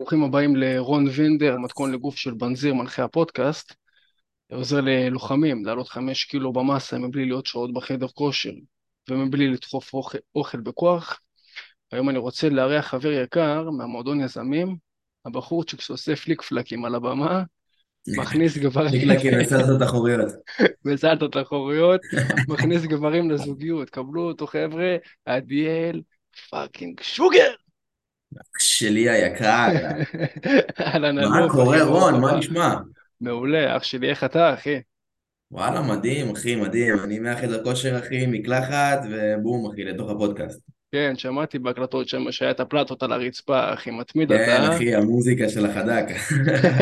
ברוכים הבאים לרון וינדר, מתכון לגוף של בנזיר, מנחה הפודקאסט. עוזר ללוחמים לעלות חמש קילו במסה מבלי להיות שעות בחדר כושר ומבלי לדחוף אוכל, אוכל בכוח. היום אני רוצה לארח חבר יקר מהמועדון יזמים, הבחורצ'יק שעושה פליק פלקים על הבמה, מכניס גברים... פליק פלקים בסלטות אחוריות. בסלטות אחוריות, מכניס גברים לזוגיות. קבלו אותו חבר'ה, עדיאל פאקינג שוגר! שלי היקר. מה קורה רון? מה. נשמע? מעולה, אח שלי, איך אתה, אחי? וואלה, מדהים, אחי, מדהים. אני מהחדר כושר, אחי, מקלחת, ובום, אחי, לתוך הפודקאסט. כן, שמעתי בהקלטות שם שהיה את הפלטות על הרצפה, אחי, מתמיד כן, אתה. אחי, המוזיקה של החד"כ.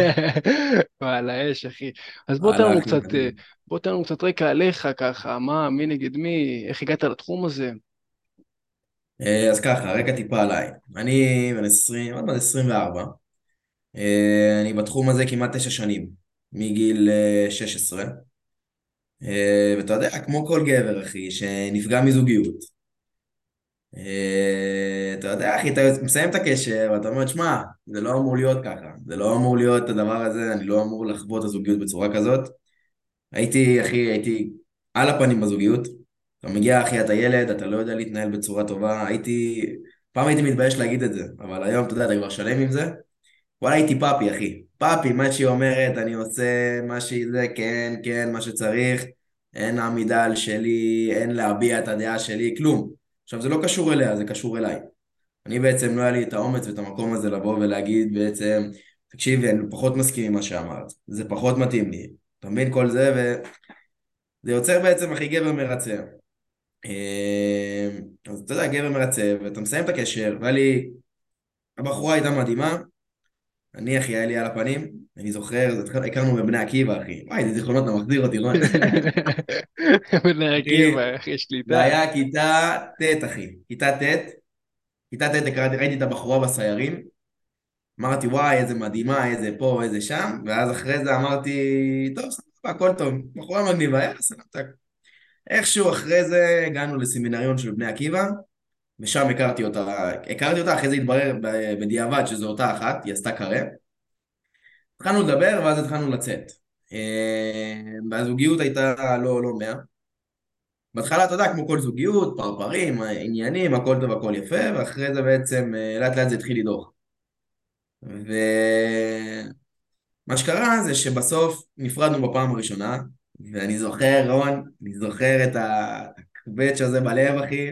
וואלה, אש, אחי. אז בוא תן וואלה, לנו אחי, קצת, אה. בוא תן לנו קצת רקע עליך, ככה, מה, מי נגד מי, איך הגעת לתחום הזה? אה, אז ככה, רקע טיפה עליי. אני בן 20, עוד מעט 24. אה, אני בתחום הזה כמעט תשע שנים, מגיל אה, 16. אה, ואתה יודע, כמו כל גבר, אחי, שנפגע מזוגיות. אתה יודע, אחי, אתה מסיים את הקשר, ואתה אומר, שמע, זה לא אמור להיות ככה. זה לא אמור להיות הדבר הזה, אני לא אמור לחוות את הזוגיות בצורה כזאת. הייתי, אחי, הייתי על הפנים בזוגיות. אתה מגיע, אחי, אתה ילד, אתה לא יודע להתנהל בצורה טובה. הייתי... פעם הייתי מתבייש להגיד את זה, אבל היום, אתה יודע, אתה כבר שלם עם זה. וואלה, הייתי פאפי, אחי. פאפי, מה שהיא אומרת, אני עושה מה שהיא זה, כן, כן, מה שצריך. אין עמידה על שלי, אין להביע את הדעה שלי, כלום. עכשיו, זה לא קשור אליה, זה קשור אליי. אני בעצם, לא היה לי את האומץ ואת המקום הזה לבוא ולהגיד בעצם, תקשיבי, אני פחות מסכים עם מה שאמרת, זה פחות מתאים לי. אתה מבין כל זה, וזה יוצר בעצם הכי גבר מרצה. אה, אז אתה יודע, גבר מרצה, ואתה מסיים את הקשר, והיה לי, הבחורה הייתה מדהימה, אני אחי, היה לי על הפנים, אני זוכר, זה הכרנו בבני עקיבא, אחי. וואי, איזה זיכרונות, אתה מחזיר אותי, רון. בני אחי, עקיבא, אחי, זה שליטה. היה כיתה ט', אחי. כיתה ט', כיתה ט', ראיתי את הבחורה בסיירים, אמרתי, וואי, איזה מדהימה, איזה פה, איזה שם, ואז אחרי זה אמרתי, טוב, סבבה, הכל טוב, בחורה מגניבה, יאללה, סבבה. איכשהו אחרי זה הגענו לסמינריון של בני עקיבא, ושם הכרתי אותה, הכרתי אותה, אחרי זה התברר בדיעבד שזו אותה אחת, היא עשתה קרה. התחלנו לדבר, ואז התחלנו לצאת. אה, והזוגיות הייתה לא, לא מאה. בהתחלה, אתה יודע, כמו כל זוגיות, פרפרים, עניינים, הכל טוב, הכל יפה, ואחרי זה בעצם אה, לאט לאט זה התחיל לדעוך. ומה שקרה זה שבסוף נפרדנו בפעם הראשונה, ואני זוכר, רון, אני זוכר את הקווץ' הזה בלב, אחי,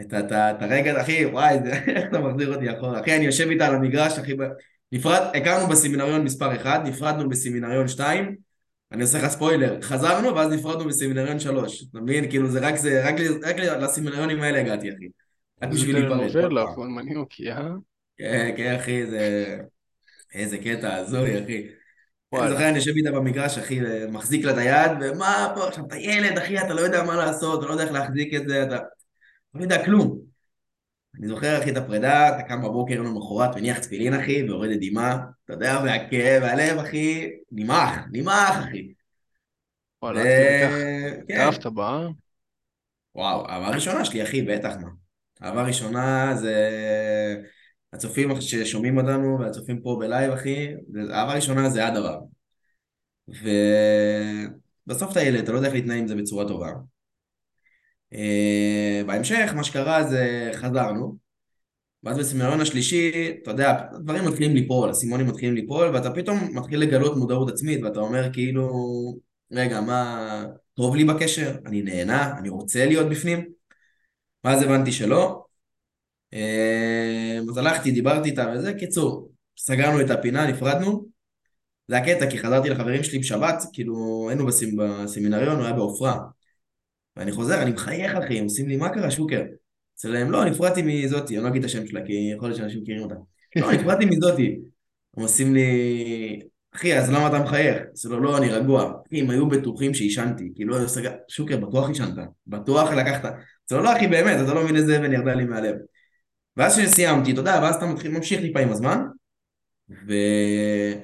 את, הרגע, אחי, וואי, זה, איך אתה מחזיר אותי אחורה. אחי, אני יושב איתה על המגרש, אחי. נפרד, הכרנו בסמינריון מספר 1, נפרדנו בסמינריון 2, אני עושה לך ספוילר, חזרנו ואז נפרדנו בסמינריון 3, אתה מבין? כאילו זה רק זה, רק, רק לסמינריונים האלה הגעתי, אחי. רק זה בשביל להיפרד פעם. אבל מניוקי, אה? כן, כן, אחי, זה... איזה קטע הזוי, אחי. אני. זוכר, אני יושב איתה במגרש, אחי, מחזיק לה את היד, ומה פה, עכשיו, אתה ילד, אחי, אתה לא יודע מה לעשות, אתה לא יודע איך להחזיק את זה, אתה לא יודע כלום. אני זוכר, אחי, את הפרידה, אתה קם בבוקר יום למחרת, מניח תפילין, אחי, ויורדת דמעה, אתה יודע, והכאב, והלב, אחי, נמעך, נמעך, אחי. וואלה, וכן, התאהבת בה? וואו, אהבה ראשונה שלי, אחי, בטח, מה. אהבה ראשונה זה... הצופים ששומעים אותנו, והצופים פה בלייב, אחי, אהבה ראשונה זה הדבר. ובסוף אתה ילד, אתה לא יודע איך להתנהל עם זה בצורה טובה. אה, בהמשך, מה שקרה זה חזרנו, ואז בסמינריון השלישי, אתה יודע, דברים מתחילים ליפול, אסימונים מתחילים ליפול, ואתה פתאום מתחיל לגלות מודעות עצמית, ואתה אומר כאילו, רגע, מה טוב לי בקשר? אני נהנה? אני רוצה להיות בפנים? ואז הבנתי שלא. אה, אז הלכתי, דיברתי איתה וזה, קיצור, סגרנו את הפינה, נפרדנו. זה הקטע, כי חזרתי לחברים שלי בשבת, כאילו, היינו בסמ... בסמינריון, הוא היה בעופרה. ואני חוזר, אני מחייך, אחי, הם עושים לי, מה קרה, שוקר? אצלם, לא, נפרדתי מזאתי, אני לא אגיד את השם שלה, כי יכול להיות שאנשים מכירים אותה. לא, נפרדתי מזאתי. הם עושים לי, אחי, אז למה אתה מחייך? אצל לו, לא, אני רגוע. אחי, הם היו בטוחים שעישנתי. כאילו, שוקר, בטוח עישנת. בטוח לקחת. אצל לו, לא, אחי, באמת, אתה לא מבין איזה אבן ירדה לי מהלב. ואז כשסיימתי, אתה יודע, ואז אתה מתחיל, ממשיך טיפה עם הזמן, ואתה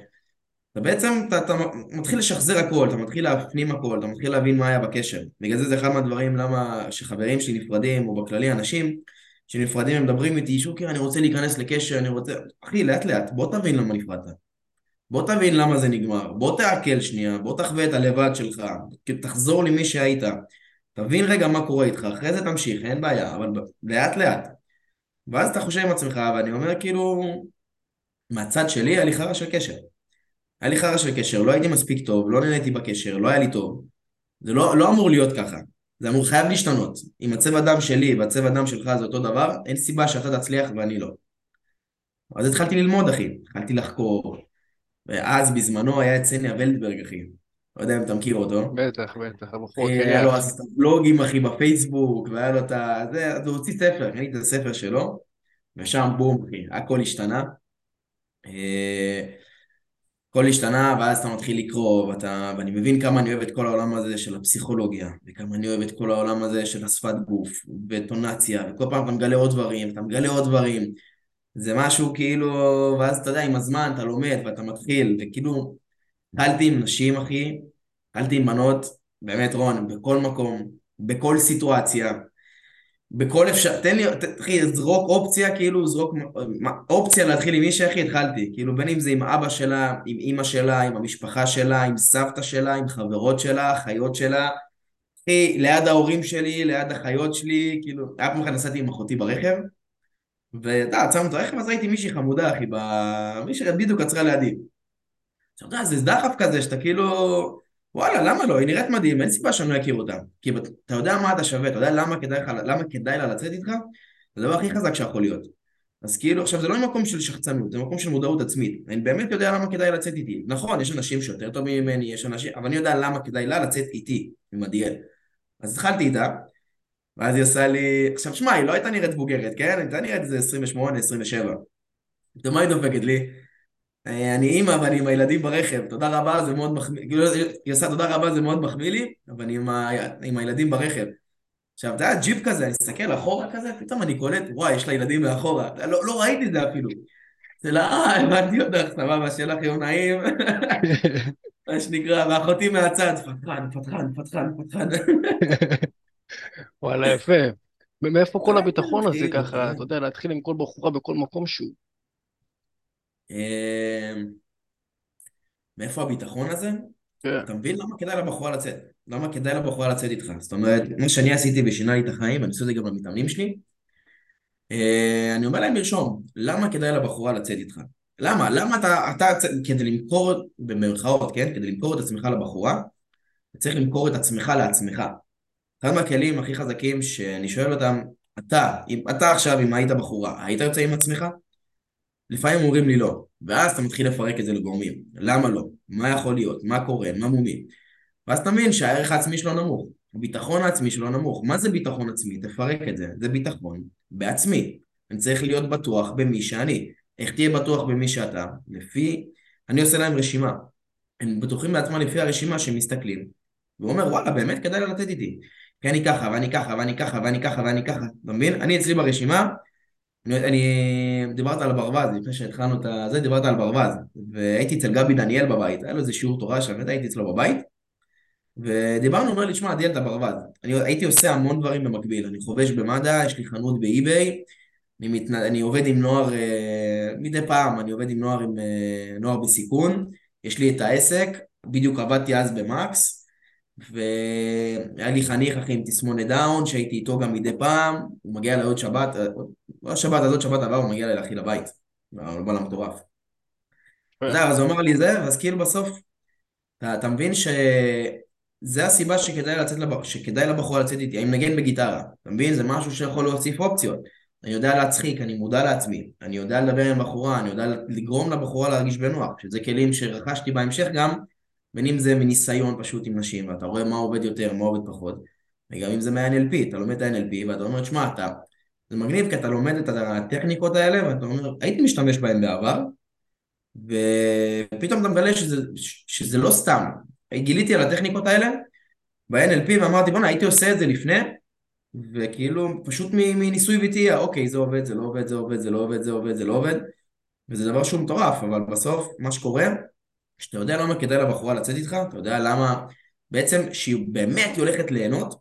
בעצם, אתה, אתה מתחיל לשחזר הכל, אתה מתחיל להפנים הכל, אתה מתחיל להבין מה היה בקשר. בגלל זה זה אחד מהדברים למה שחברים שלי נפרדים, או בכללי אנשים, שנפרדים הם מדברים איתי, שוקר, אני רוצה להיכנס לקשר, אני רוצה... אחי, לאט לאט, בוא תבין למה נפרדת. בוא תבין למה זה נגמר. בוא תעכל שנייה, בוא תחווה את הלבד שלך, תחזור למי שהיית. תבין רגע מה קורה איתך, אחרי זה תמשיך, אין בעיה, אבל לאט לאט. ואז אתה חושב עם עצמך, ואני אומר כאילו, מהצד שלי היה לי חרא של קשר. היה לי חרא של קשר, לא הייתי מספיק טוב, לא נהניתי בקשר, לא היה לי טוב. זה לא, לא אמור להיות ככה. זה אמור, חייב להשתנות. אם הצבע דם שלי והצבע דם שלך זה אותו דבר, אין סיבה שאתה תצליח ואני לא. אז התחלתי ללמוד, אחי. התחלתי לחקור. ואז בזמנו היה את סניה ולדברג, אחי. לא יודע אם אתה מכיר אותו. בטח, בטח, הבחור אה, היה לו אז את הבלוגים, אחי, בפייסבוק, והיה לו את ה... זה, אז הוא הוציא ספר, ראיתי את הספר שלו, ושם בום, אחי, הכל השתנה. אה, הכל השתנה, ואז אתה מתחיל לקרוא, ואתה, ואני מבין כמה אני אוהב את כל העולם הזה של הפסיכולוגיה, וכמה אני אוהב את כל העולם הזה של השפת גוף, וטונציה, וכל פעם אתה מגלה עוד דברים, אתה מגלה עוד דברים. זה משהו כאילו, ואז אתה יודע, עם הזמן אתה לומד ואתה מתחיל, וכאילו, התחלתי עם נשים, אחי, התחלתי עם בנות, באמת רון, בכל מקום, בכל סיטואציה, בכל אפשר, תן לי, אחי, זרוק אופציה, כאילו, זרוק אופציה להתחיל עם מישהי, אחי, התחלתי. כאילו, בין אם זה עם אבא שלה, עם אימא שלה, עם המשפחה שלה, עם סבתא שלה, עם חברות שלה, אחיות שלה. אחי, ליד ההורים שלי, ליד החיות שלי, כאילו, היה פעם אחת נסעתי עם אחותי ברכב, ואתה, עצרנו את הרכב, אז ראיתי מישהי חמודה, אחי, ב... מישהי בדיוק עצרה לידי. אתה יודע, זה דחף כזה, שאתה כאילו... וואלה, למה לא? היא נראית מדהים, אין סיבה שאני לא אכיר אותה. כי אתה יודע מה אתה שווה, אתה יודע למה כדאי, לך, למה כדאי לה לצאת איתך? זה הדבר הכי חזק שיכול להיות. אז כאילו, עכשיו זה לא ממקום של שחצנות, זה מקום של מודעות עצמית. אני באמת יודע למה כדאי לצאת איתי. נכון, יש אנשים שיותר טובים ממני, יש אנשים, אבל אני יודע למה כדאי לה לצאת איתי, עם עדיאל. אז התחלתי איתה, ואז היא עושה לי... עכשיו, שמע, היא לא הייתה נראית בוגרת, כן? הייתה נראית איזה 28, 27. ומה היא דופקת לי? אה, אני אימא ואני עם הילדים ברכב, תודה רבה, זה מאוד מחמיא, כאילו, היא עושה תודה רבה, זה מאוד מחמיא לי, אבל אני עם, ה... עם הילדים ברכב. עכשיו, אתה יודע, ג'יפ כזה, אני מסתכל אחורה כזה, פתאום אני קולט, וואי, יש לה ילדים מאחורה. לא, לא ראיתי את זה אפילו. זה לא, אה, הבנתי אותך, סבבה, שיהיה לך יום נעים. מה שנקרא, ואחותי מהצד, פתחן, פתחן, פתחן, פתחן. וואלה, יפה. מאיפה כל הביטחון הזה ככה, אתה יודע, להתחיל עם כל בחורה בכל מקום שהוא? אמ, מאיפה הביטחון הזה? כן. אתה מבין למה כדאי לבחורה לצאת? למה כדאי לבחורה לצאת איתך? זאת אומרת, מה שאני עשיתי ושינה לי את החיים, אני עושה את זה גם למתאמנים שלי, אה, אני אומר להם לרשום, למה כדאי לבחורה לצאת איתך? למה? למה אתה, אתה כדי למכור, במרכאות, כן? כדי למכור את עצמך לבחורה, אתה צריך למכור את עצמך לעצמך. אחד מהכלים הכי חזקים שאני שואל אותם, אתה, אם אתה עכשיו, אם היית בחורה, היית יוצא עם עצמך? לפעמים אומרים לי לא, ואז אתה מתחיל לפרק את זה לגורמים. למה לא? מה יכול להיות? מה קורה? מה מומים? ואז אתה מבין שהערך העצמי שלו נמוך, הביטחון העצמי שלו נמוך. מה זה ביטחון עצמי? תפרק את זה. זה ביטחון בעצמי. אני צריך להיות בטוח במי שאני. איך תהיה בטוח במי שאתה? לפי... אני עושה להם רשימה. הם בטוחים בעצמם לפי הרשימה שהם מסתכלים. והוא אומר, וואלה, באמת כדאי לתת איתי. כי אני ככה, ואני ככה, ואני ככה, ואני ככה, ואני ככה. אתה מבין? אני אצלי ברשימה, אני, דיברת על ברווז, לפני שהתחלנו את זה, דיברת על ברווז, והייתי אצל גבי דניאל בבית, היה לו איזה שיעור תורה שם, הייתי אצלו בבית, ודיברנו, הוא אומר לי, שמע, עדיאל אתה ברווז, אני הייתי עושה המון דברים במקביל, אני חובש במד"א, יש לי חנות באי-ביי, אני, מת... אני עובד עם נוער, אה, מדי פעם אני עובד עם נוער, עם אה, נוער בסיכון, יש לי את העסק, בדיוק עבדתי אז במקס, והיה לי חניך אחי עם תסמונת דאון שהייתי איתו גם מדי פעם, הוא מגיע אליי עוד שבת, לא שבת הזאת, שבת הבאה הוא מגיע אליי לאחי לבית, למטורף. אתה יודע, אז הוא אמר לי זה, ואז כאילו בסוף, אתה, אתה מבין שזה הסיבה שכדאי, לצאת לבח... שכדאי לבחורה לצאת איתי, אני מנגן בגיטרה, אתה מבין? זה משהו שיכול להוסיף אופציות. אני יודע להצחיק, אני מודע לעצמי, אני יודע לדבר עם בחורה, אני יודע לגרום לבחורה להרגיש בנוח, שזה כלים שרכשתי בהמשך גם, בין אם זה מניסיון פשוט עם נשים, ואתה רואה מה עובד יותר, מה עובד פחות, וגם אם זה מה-NLP, אתה לומד את ה-NLP ואתה אומר, שמע, אתה... זה מגניב כי אתה לומד את הטכניקות האלה ואתה אומר, הייתי משתמש בהן בעבר, ופתאום אתה מגלה שזה, שזה לא סתם. גיליתי על הטכניקות האלה ב-NLP ואמרתי, בוא'נה, הייתי עושה את זה לפני, וכאילו, פשוט מניסוי וטעייה, אוקיי, זה עובד, זה לא עובד, זה עובד, זה לא עובד, זה עובד, זה לא עובד, וזה דבר שהוא מטורף, אבל בסוף, מה שקורה, שאתה יודע למה כדאי לבחורה לצאת איתך, אתה יודע למה בעצם שהיא באמת הולכת ליהנות,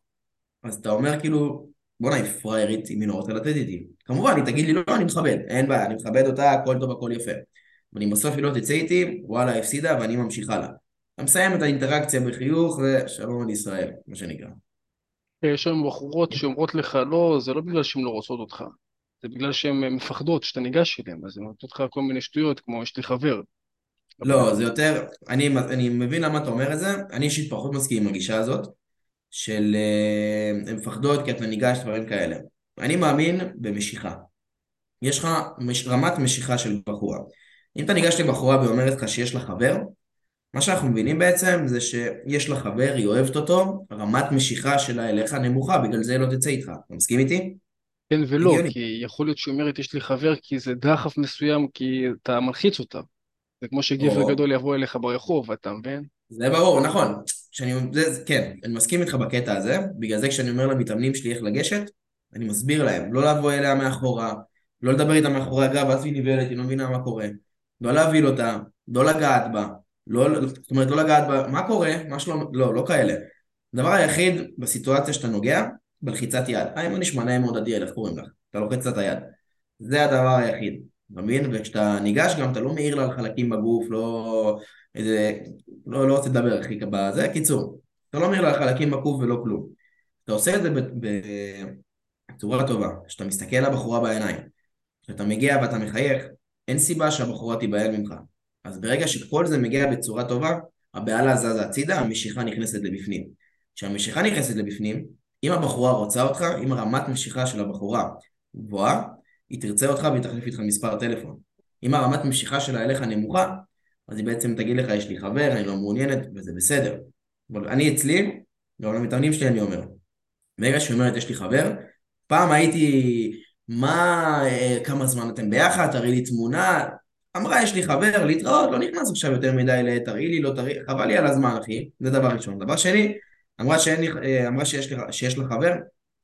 אז אתה אומר כאילו, בואנה, היא פראיירית, היא לא רוצה לתת איתי. כמובן, היא תגיד לי, לא, אני מכבד, אין בעיה, אני מכבד אותה, הכל טוב, הכל יפה. אבל אם בסוף היא לא תצא איתי, וואלה, הפסידה, ואני ממשיך הלאה. אתה מסיים את האינטראקציה בחיוך, ושלום על ישראל, מה שנקרא. יש היום בחורות שאומרות לך לא, זה לא בגלל שהן לא רוצות אותך, זה בגלל שהן מפחדות שאתה ניגש אליהן, אז הן נותנות לך כל מיני שטויות, כמו יש לי חבר. לא, זה יותר, אני, אני מבין למה אתה אומר את זה, אני אישית פחות מסכים עם הגישה הזאת, של אה, הן מפחדות כי אתה ניגש, דברים כאלה. אני מאמין במשיכה. יש לך מש, רמת משיכה של בחורה. אם אתה ניגש לבחורה ואומרת לך שיש לה חבר, מה שאנחנו מבינים בעצם זה שיש לה חבר, היא אוהבת אותו, רמת משיכה שלה אליך נמוכה, בגלל זה לא תצא איתך. אתה מסכים איתי? כן ולא, הגיוני. כי יכול להיות שהיא אומרת יש לי חבר כי זה דחף מסוים, כי אתה מלחיץ אותה. זה כמו שגבר. גדול יבוא אליך ברחוב, אתה מבין? זה ברור, נכון. שאני, זה, כן, אני מסכים איתך בקטע הזה, בגלל זה כשאני אומר למתאמנים שלי איך לגשת, אני מסביר להם, לא לבוא אליה מאחורה, לא לדבר איתה מאחורי הגב, אז היא נבהלת, היא לא מבינה מה קורה. לא להבהיל אותה, לא לגעת בה, לא, זאת אומרת לא לגעת בה, מה קורה, מה שלום, לא, לא כאלה. הדבר היחיד בסיטואציה שאתה נוגע, בלחיצת יד. היי, מה נשמע נעים מאוד עדיאל, איך קוראים לך? אתה לוחץ את היד. זה הדבר היחיד. אתה מבין? וכשאתה ניגש גם אתה לא מעיר לה על חלקים בגוף, לא איזה... לא, לא רוצה לדבר הכי בזה. קיצור, אתה לא מעיר לה על חלקים בגוף ולא כלום. אתה עושה את זה בצורה טובה, כשאתה מסתכל לבחורה בעיניים, כשאתה מגיע ואתה מחייך, אין סיבה שהבחורה תיבהל ממך. אז ברגע שכל זה מגיע בצורה טובה, הבהלה זזה הצידה, המשיכה נכנסת לבפנים. כשהמשיכה נכנסת לבפנים, אם הבחורה רוצה אותך, אם הרמת משיכה של הבחורה גבוהה, היא תרצה אותך והיא תחליף איתך מספר טלפון. אם הרמת משיכה שלה אליך נמוכה, אז היא בעצם תגיד לך, יש לי חבר, אני לא מעוניינת, וזה בסדר. אבל אני אצלי, גם למתאמנים שלי אני אומר, ברגע שהיא אומרת, יש לי חבר, פעם הייתי, מה, אה, כמה זמן אתם ביחד, תראי לי תמונה, אמרה, יש לי חבר, להתראות, לא נכנס עכשיו יותר מדי לתראי לי, לא תראי, חבל לי על הזמן, אחי, זה דבר ראשון. דבר שני, אמרה, לי, אה, אמרה שיש, לי, שיש לה חבר,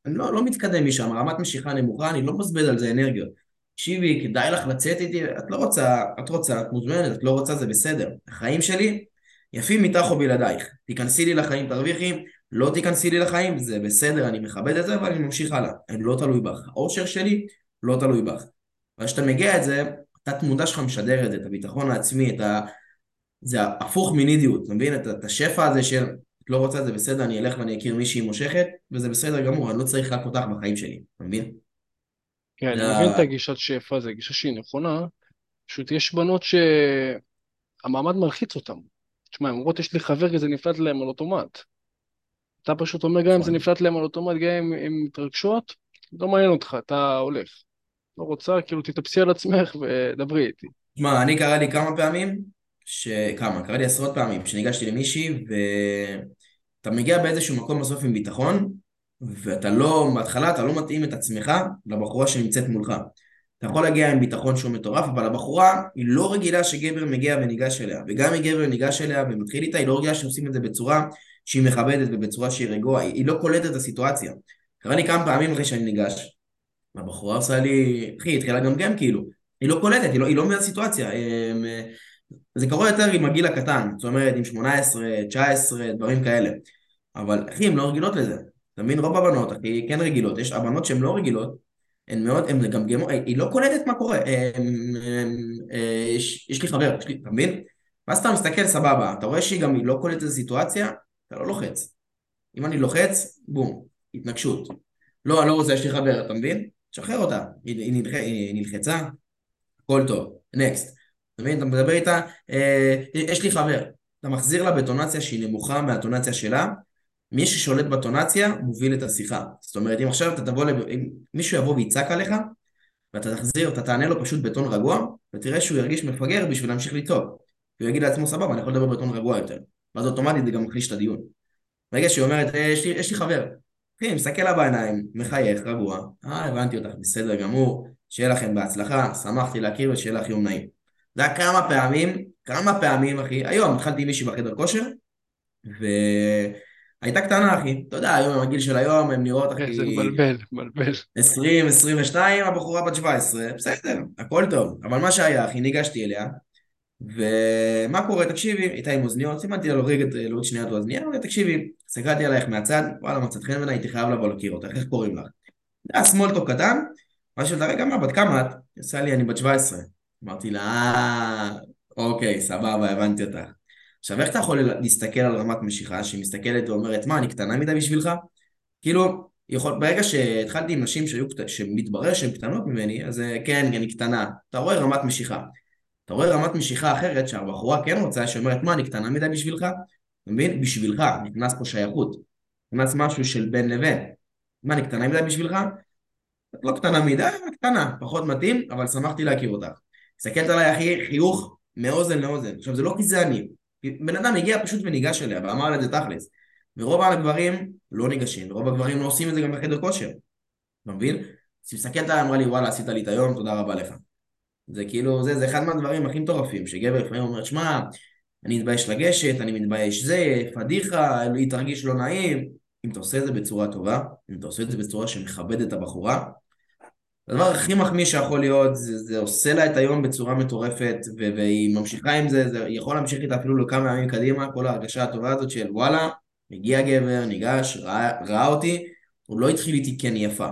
אני לא, לא מתקדם משם, רמת משיכה נמוכה, אני לא מבזבז על זה אנרגיות. תקשיבי, כדאי לך לצאת איתי, את לא רוצה, את רוצה, את מוזמנת, את לא רוצה, זה בסדר. החיים שלי יפים איתך או בלעדייך. תיכנסי לי לחיים, תרוויחי, לא תיכנסי לי לחיים, זה בסדר, אני מכבד את זה, ואני ממשיך הלאה. אני לא תלוי בך. האושר שלי לא תלוי בך. וכשאתה מגיע את זה, התת מודע שלך משדר את הביטחון העצמי, את ה... זה הפוך מנידיות, אתה מבין? את, השפע הזה של לא רוצה, את זה בסדר, אני אלך ואני אכיר מישהי מושכת, וזה בסדר גמור, אני לא צריך רק אותך בחיים שלי, אתה מבין? כן, אני מבין את הגישת שפע, זו גישה שהיא נכונה, פשוט יש בנות שהמעמד מלחיץ אותן. תשמע, הן אומרות, יש לי חבר כזה נפלט להם על אוטומט. אתה פשוט אומר, גם אם זה נכון. נפלט להם על אוטומט, גם אם הן מתרגשות, לא מעניין אותך, אתה הולך. לא רוצה, כאילו תתאפסי על עצמך ודברי איתי. תשמע, אני קרה לי כמה פעמים, שכמה? קרה לי עשרות פעמים, שניגשתי למישהי ואתה מגיע באיזשהו מקום בסוף עם ביטחון, ואתה לא, בהתחלה אתה לא מתאים את עצמך לבחורה שנמצאת מולך. אתה יכול להגיע עם ביטחון שהוא מטורף, אבל הבחורה היא לא רגילה שגבר מגיע וניגש אליה. וגם אם גבר ניגש אליה ומתחיל איתה, היא לא רגילה שעושים את זה בצורה שהיא מכבדת ובצורה שהיא רגועה. היא לא קולטת את הסיטואציה. קרה לי כמה פעמים אחרי שאני ניגש, והבחורה עושה לי, אחי, היא התחילה גם גם כאילו. היא לא קולטת, היא לא, היא לא מהסיטואציה. זה קורה יותר עם הגיל הקטן, זאת אומרת עם 18, 19, דברים כאלה. אבל אחי, הן לא רגילות לזה. אתה מבין? רוב הבנות, אחי, כן רגילות. יש הבנות שהן לא רגילות, הן מאוד, הן לגמגמו, היא לא קולטת מה קורה. הם, הם, אה, יש, יש לי חבר, יש לי, אתה מבין? ואז אתה מסתכל, סבבה, אתה רואה שהיא גם לא קולטת את הסיטואציה, אתה לא לוחץ. אם אני לוחץ, בום, התנגשות. לא, אני לא רוצה, יש לי חבר, אתה מבין? תשחרר אותה. היא, היא, נלח, היא נלחצה, הכל טוב. נקסט. אתה מבין? אתה מדבר איתה, אה, יש לי חבר. אתה מחזיר לה בטונציה שהיא נמוכה מהטונציה שלה, מי ששולט בטונציה מוביל את השיחה. זאת אומרת, אם עכשיו אתה תבוא, לב... אם מישהו יבוא ויצעק עליך, ואתה תחזיר, אתה תענה לו פשוט בטון רגוע, ותראה שהוא ירגיש מפגר בשביל להמשיך לצעוק. הוא יגיד לעצמו, סבבה, אני יכול לדבר בטון רגוע יותר. ואז אוטומטית זה גם מחליש את הדיון. ברגע שהיא אומרת, אה, יש לי, יש לי חבר, אחי, מסתכל לה בעיניים, מחייך, רגוע, אה, הבנתי אותך, בסדר גמור, שיהיה לכם בהצלחה, שמחתי להכיר ושיהיה לך יום נעים. זה היה כמה פעמים, כמה פעמים, אחי, היום התחלתי עם מישהי בחדר כושר, והייתה קטנה, אחי. אתה יודע, היום, עם הגיל של היום, הן נראות, אחי... זה מבלבל, מבלבל. 20, 22, הבחורה בת 17, בסדר, הכל טוב. אבל מה שהיה, אחי, ניגשתי אליה, ומה קורה, תקשיבי, הייתה עם אוזניות, סימנתי לה להוריד לעוד שנייה את האוזנייה, תקשיבי, הסתכלתי עלייך מהצד, וואלה, מצאת חן ממנה, הייתי חייב לבוא להכיר אותך, איך קוראים לך? היה סמולטוק קטן, מה שאלת רגע, מה, בת כמה את? עושה לי, אני בת 17. אמרתי לה, אה, אוקיי, סבבה, הבנתי אותך. עכשיו, איך אתה יכול להסתכל על רמת משיכה שהיא מסתכלת ואומרת, מה, אני קטנה מדי בשבילך? כאילו, יכול, ברגע שהתחלתי עם נשים שהיו, שמתברר שהן קטנות ממני, אז אה, כן, אני קטנה. אתה רואה רמת משיכה. אתה רואה רמת משיכה אחרת שהבחורה כן רוצה, שאומרת, מה, אני קטנה מדי בשבילך? אתה מבין? בשבילך, נכנס פה שייכות. נכנס משהו של בין לבין. מה, אני קטנה מדי בשבילך? את לא קטנה מדי, קטנה, פחות מתאים, אבל שמחתי להכיר אותך. מסתכלת עליי, אחי, חיוך מאוזן לאוזן. עכשיו, זה לא כי זה אני. בן אדם הגיע פשוט וניגש אליה, ואמר לה את זה תכלס. ורוב הגברים לא ניגשים, ורוב הגברים לא עושים את זה גם בחדר כושר. אתה מבין? אז היא מסתכלת עליי, אמרה לי, וואלה, עשית לי את היום, תודה רבה לך. זה כאילו, זה, זה אחד מהדברים הכי מטורפים, שגבר לפעמים אומר, שמע, אני מתבייש לגשת, אני מתבייש זה, פדיחה, היא תרגיש לא נעים. אם אתה עושה את זה בצורה טובה, אם אתה עושה את זה בצורה שמכבדת את הבחורה, הדבר הכי מחמיא שיכול להיות, זה, זה עושה לה את היום בצורה מטורפת, ו- והיא ממשיכה עם זה, זה יכול להמשיך איתה אפילו לכמה ימים קדימה, כל ההרגשה הטובה הזאת של וואלה, מגיע גבר, ניגש, ראה, ראה אותי, הוא לא התחיל איתי כי אני יפה,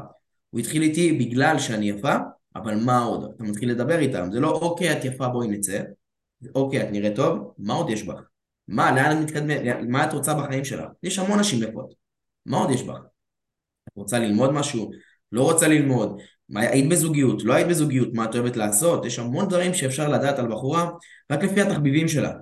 הוא התחיל איתי בגלל שאני יפה, אבל מה עוד? אתה מתחיל לדבר איתם, זה לא אוקיי את יפה בואי נצא, אוקיי את נראית טוב, מה עוד יש בך? מה, לאן את מתקדמת, מה את רוצה בחיים שלך? יש המון נשים יפות, מה עוד יש בך? את רוצה ללמוד משהו? לא רוצה ללמוד? מה, היית בזוגיות? לא היית בזוגיות? מה את אוהבת לעשות? יש המון דברים שאפשר לדעת על בחורה רק לפי התחביבים שלה.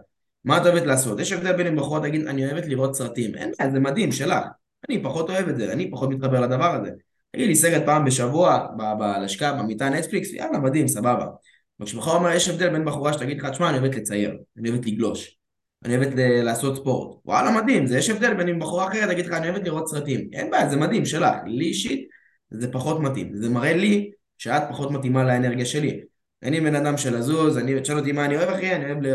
מה את אוהבת לעשות? יש הבדל בין בחורות להגיד, אני אוהבת לראות סרטים. אין בעיה, זה מדהים, שלך. אני פחות אוהב את זה, אני פחות מתחבר לדבר הזה. תגיד לי סרט פעם בשבוע, בלשכה, במיטה נטפליקס, יאללה, מדהים, סבבה. אבל כשבחורה אומר, יש הבדל בין בחורה שתגיד לך, תשמע, אני אוהבת לצייר, אני אוהבת לגלוש, אני אוהבת לעשות ספורט. וואלה, מדהים, זה יש הבדל בין אם בחורה אחרת תגיד לך, אני אוהבת לראות סרטים. אין בעיה, זה מדהים, שלך. לי אישית, זה פחות מתאים. זה מראה לי שאת פחות מתאימה לאנרגיה שלי. אני בן אדם של לזוז, אני, תשאל אותי מה אני אוהב אחי, אני אוהב, ל...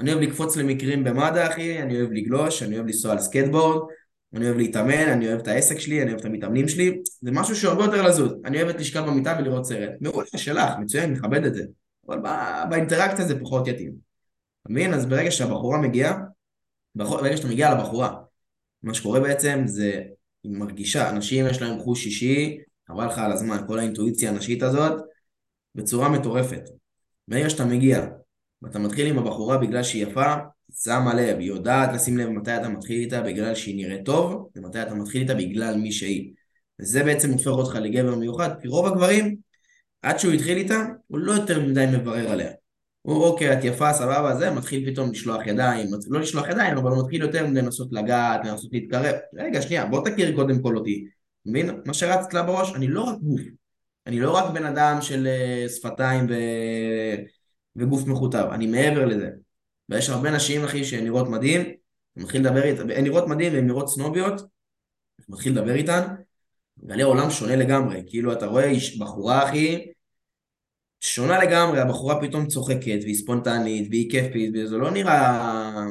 אני אוהב לקפוץ למקרים במד"א אחי, אני אוהב לגלוש, אני אוהב לנסוע על סקייטבורד, אני אוהב להתאמן, אני אוהב את העסק שלי, אני אוהב את המתאמנים שלי, זה משהו שהרבה יותר לזוז. אני אוהבת לשכב במיטה ולראות סרט. מעולה, שלך, מצוין, מכבד את זה. אבל בא, באינטראקציה זה פחות יתאים. אתה מבין? אז ברגע שהבחורה מגיעה, ברגע שאתה מגיע לבחורה, מה שקורה בעצם זה, היא מרגישה, אנשים יש להם חוש אישי, חבל לך על הזמן, כל האינטואיציה הנשית הזאת, בצורה מטורפת. ברגע שאתה מגיע, ואתה מתחיל עם הבחורה בגלל שהיא יפה, שמה לב, היא יודעת לשים לב מתי אתה מתחיל איתה בגלל שהיא נראית טוב, ומתי אתה מתחיל איתה בגלל מי שהיא. וזה בעצם הופך אותך לגבר מיוחד, כי רוב הגברים, עד שהוא התחיל איתה, הוא לא יותר מדי מברר עליה. הוא אוקיי, את יפה, סבבה, זה, מתחיל פתאום לשלוח ידיים, לא לשלוח ידיים, אבל הוא מתחיל יותר לנסות לגעת, לנסות להתקרב. רגע, שנייה, בוא תכיר קודם כל אותי. מבין? מה שרצת לה בראש, אני לא רק גוף. אני לא רק בן אדם של uh, שפתיים ו... וגוף מכותב, אני מעבר לזה. ויש הרבה נשים, אחי, שהן נראות מדהים, אתה מתחיל לדבר איתן, הן נראות מדהים והן נראות סנוביות, אתה מתחיל לדבר איתן, גלי עולם שונה לגמרי. כאילו, אתה רואה בחורה, אחי, שונה לגמרי, הבחורה פתאום צוחקת, והיא ספונטנית, והיא כיפית, וזה לא נראה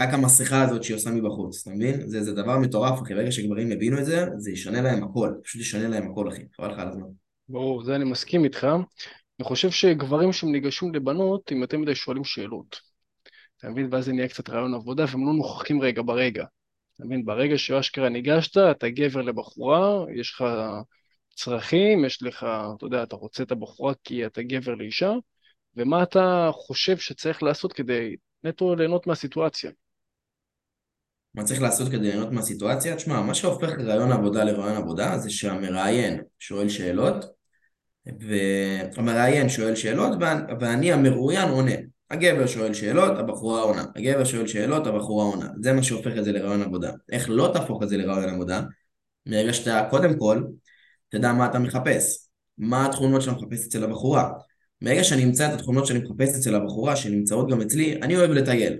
רק המסכה הזאת שהיא עושה מבחוץ, אתה מבין? זה, זה דבר מטורף, אחי, ברגע שגברים יבינו את זה, זה ישנה להם הכל, פשוט ישנה להם הכל, אחי, חבל לך על הזמן. ברור, זה אני מסכים איתך. אני חושב שגברים שניגשים לבנות, הם יותר מדי שואלים שאלות. אתה מבין? ואז זה נהיה קצת רעיון עבודה, והם לא נוכחים רגע ברגע. אתה מבין? ברגע שאשכרה ניגשת, אתה גבר לבחורה, יש לך צרכים, יש לך, אתה יודע, אתה רוצה את הבחורה כי אתה גבר לאישה, ומה אתה חושב שצריך לעשות כדי נטו ליהנות מהסיטואציה. מה צריך לעשות כדי ליהנות מהסיטואציה? תשמע, מה שהופך רעיון עבודה לרעיון עבודה זה שהמראיין שואל שאלות, והמראיין שואל שאלות ואני המרואיין עונה. הגבר שואל שאלות, הבחורה עונה. הגבר שואל שאלות, הבחורה עונה. זה מה שהופך את זה לרעיון עבודה. איך לא תהפוך את זה לרעיון עבודה? מרגע שאתה, קודם כל, תדע מה אתה מחפש. מה התכונות שאתה מחפש אצל הבחורה. מרגע שאני אמצא את התכונות שאני מחפש אצל הבחורה, שנמצאות גם אצלי, אני אוהב לטייל.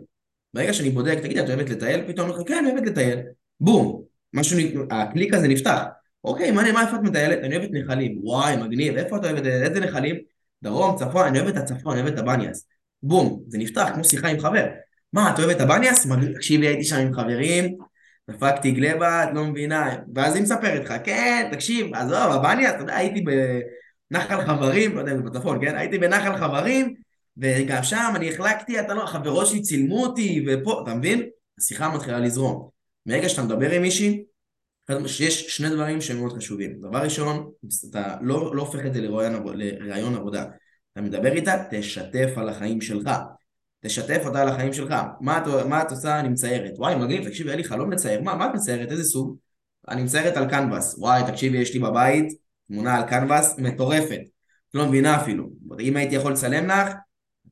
ברגע שאני בודק, תגידי, את אוהבת לטייל? פתאום אני אומר, כן, אני אוהבת לטייל. בום, משהו, הקליק הזה נפתח. אוקיי, מה, מה איפה את מטיילת? אני אוהבת נחלים. וואי, מגניב, איפה את אוהבת, איזה נחלים? דרום, צפון, אני אוהבת הצפון, אני אוהבת הבניאס. בום, זה נפתח כמו שיחה עם חבר. מה, את אוהבת הבניאס? תקשיבי, הייתי שם עם חברים, דפקתי גלבה, את לא מבינה. ואז היא מספרת לך, כן, תקשיב, עזוב, הבניאס, אתה יודע, הייתי בנחל חברים, לא יודע זה בצפון, כן? הייתי בנחל חברים, וגם שם אני החלקתי, אתה לא, החברות שלי צילמו אותי, ופה, אתה מבין? השיחה מתחילה לזרום. מרגע שאתה מדבר עם מישהי, יש שני דברים שהם מאוד חשובים. דבר ראשון, אתה לא, לא הופך את זה לרעיון עבודה. אתה מדבר איתה, תשתף על החיים שלך. תשתף אותה על החיים שלך. מה את, מה את עושה? אני מציירת. וואי, מגניב, תקשיבי, היה לי חלום לצייר. מה, מה את מציירת? איזה סוג? אני מציירת על קנבס. וואי, תקשיבי, יש לי בבית תמונה על קנבס מטורפת. לא מבינה אפילו. אם הייתי יכול לצלם לך,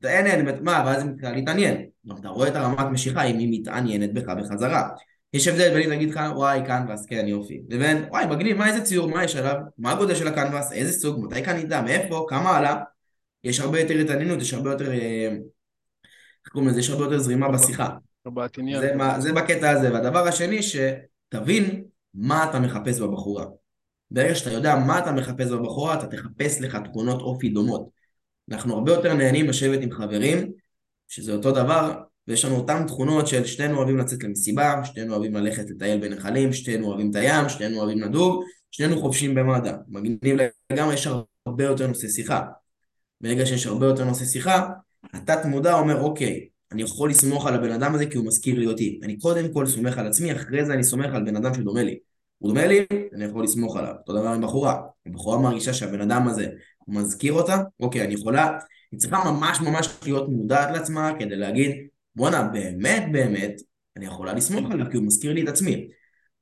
אין, אין, מה, ואז היא מתחילה להתעניין. אתה רואה את הרמת משיכה, אם היא מתעניינת בך בחזרה. יש הבדל בין להגיד לך, וואי, קנבס, כן, יופי. לבין, וואי, מגניב, מה איזה ציור, מה יש עליו? מה הגודל של הקנבס? איזה סוג? מתי קנית? מאיפה? כמה עלה? יש הרבה יותר התעניינות, יש הרבה יותר... איך קוראים לזה? יש הרבה יותר זרימה בשיחה. זה, זה בקטע הזה. והדבר השני, שתבין מה אתה מחפש בבחורה. ברגע שאתה יודע מה אתה מחפש בבחורה, אתה תחפש לך תכונות אופי דומות. אנחנו הרבה יותר נהנים לשבת עם חברים, שזה אותו דבר, ויש לנו אותן תכונות של שתינו אוהבים לצאת למסיבה, שתינו אוהבים ללכת לטייל בנחלים, שתינו אוהבים את הים, שתינו אוהבים לדוג, שנינו חופשים במד"א. מגניב לגמרי, יש הרבה יותר נושא שיחה. ברגע שיש הרבה יותר נושא שיחה, התת מודע אומר, אוקיי, אני יכול לסמוך על הבן אדם הזה כי הוא מזכיר לי אותי. אני קודם כל סומך על עצמי, אחרי זה אני סומך על בן אדם שדומה לי. הוא דומה לי, אני יכול לסמוך עליו. אותו דבר עם בחורה. הבחורה מרגישה שהבן אדם הזה מזכיר אותה, אוקיי, אני יכולה, היא צריכה ממש ממש להיות מודעת לעצמה כדי להגיד, בואנה, באמת באמת, אני יכולה לסמוך עליו כי הוא מזכיר לי את עצמי.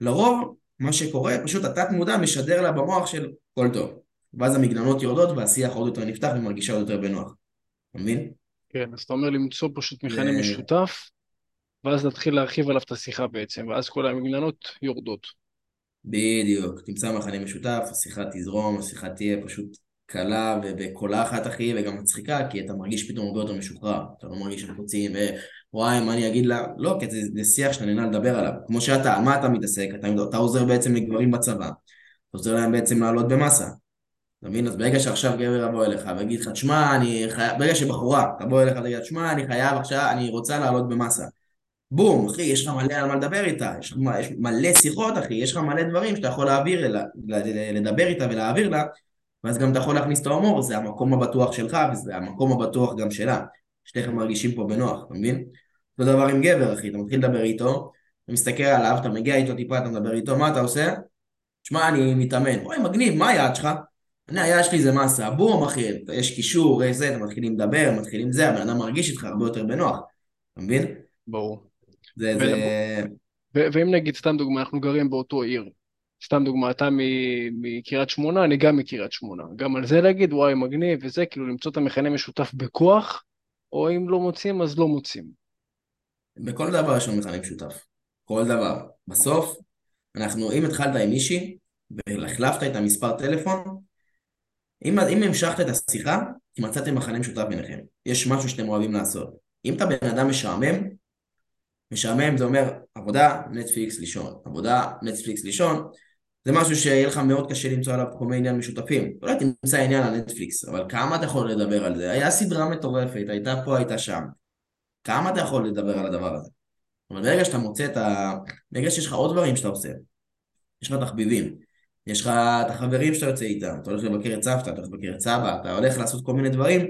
לרוב, מה שקורה, פשוט התת מודע משדר לה במוח של כל טוב. ואז המגננות יורדות והשיח עוד יותר נפתח ומרגישה עוד יותר בנוח. אתה מבין? כן, אז אתה אומר למצוא פשוט מכנה ו... משותף, ואז להתחיל להרחיב עליו את השיחה בעצם, ואז כל המגננות יורדות. בדיוק, תמצא מכנה משותף, השיחה תזרום, השיחה תהיה פשוט קלה וקולחת אחי, וגם מצחיקה, כי אתה מרגיש פתאום הרבה יותר משוחרר, אתה לא מרגיש שחוצים, ווואי, מה אני אגיד לה? לא, כי זה, זה שיח שאתה נהנה לדבר עליו. כמו שאתה, מה אתה מתעסק? אתה, אתה עוזר בעצם לגברים בצבא, אתה עוזר להם בעצם לעלות במסה. אתה מבין? אז ברגע שעכשיו גבר יבוא אליך ויגיד לך, תשמע, אני חייב, ברגע שבחורה תבוא אליך ותגיד, תשמע, אני חייב עכשיו, אני רוצה לעלות במסה. בום, אחי, יש לך מלא על מה לדבר איתה, יש לך יש מלא שיחות, אחי, יש לך מלא דברים שאתה יכול להעביר אלה, לדבר איתה ולהעביר לה, ואז גם אתה יכול להכניס את ההומור, זה המקום הבטוח שלך וזה המקום הבטוח גם שלה. שניכם מרגישים פה בנוח, אתה מבין? אותו דבר עם גבר, אחי, אתה מתחיל לדבר איתו, אתה מסתכל עליו, אתה מגיע איתו טיפה, אתה מדבר איתו, מה אתה עושה? שמע, אני מתאמן. אוי, מגניב, מה היעד שלך? אני, היעד שלי זה מסה, בום, אחי, יש קישור, יש זה, אתם מתחילים לדבר, מתחילים זה, הבן אדם מרגיש איתך הרבה יותר בנוח, אתה מבין? ברור. זה, זה... ואם נגיד, סתם דוגמא, אנחנו גרים באותו עיר, סתם דוגמא, אתה מקריית שמונה, אני גם מקריית שמונה. גם על זה להגיד, וואי, מגניב וזה, כאילו למצוא את המכנה משותף בכוח, או אם לא מוצאים, אז לא מוצאים. בכל דבר יש לנו מכנה משותף. כל דבר. בסוף, אנחנו, אם התחלת עם מישהי, והחלפת את המספר טלפון, אם, אם המשכת את השיחה, מצאתם מכנה משותף ביניכם. יש משהו שאתם אוהבים לעשות. אם אתה בן אדם משעמם, משעמם זה אומר עבודה, נטפליקס, לישון. עבודה, נטפליקס, לישון. זה משהו שיהיה לך מאוד קשה למצוא עליו תחומי עניין משותפים. אולי תמצא עניין על נטפליקס, אבל כמה אתה יכול לדבר על זה? היה סדרה מטורפת, הייתה פה, הייתה שם. כמה אתה יכול לדבר על הדבר הזה? אבל ברגע שאתה מוצא את ה... ברגע שיש לך עוד דברים שאתה עושה, יש לך תחביבים, יש לך את החברים שאתה יוצא איתם, אתה הולך לבקר את סבתא, אתה הולך לבקר את סבא, אתה הולך לעשות כל מיני דברים,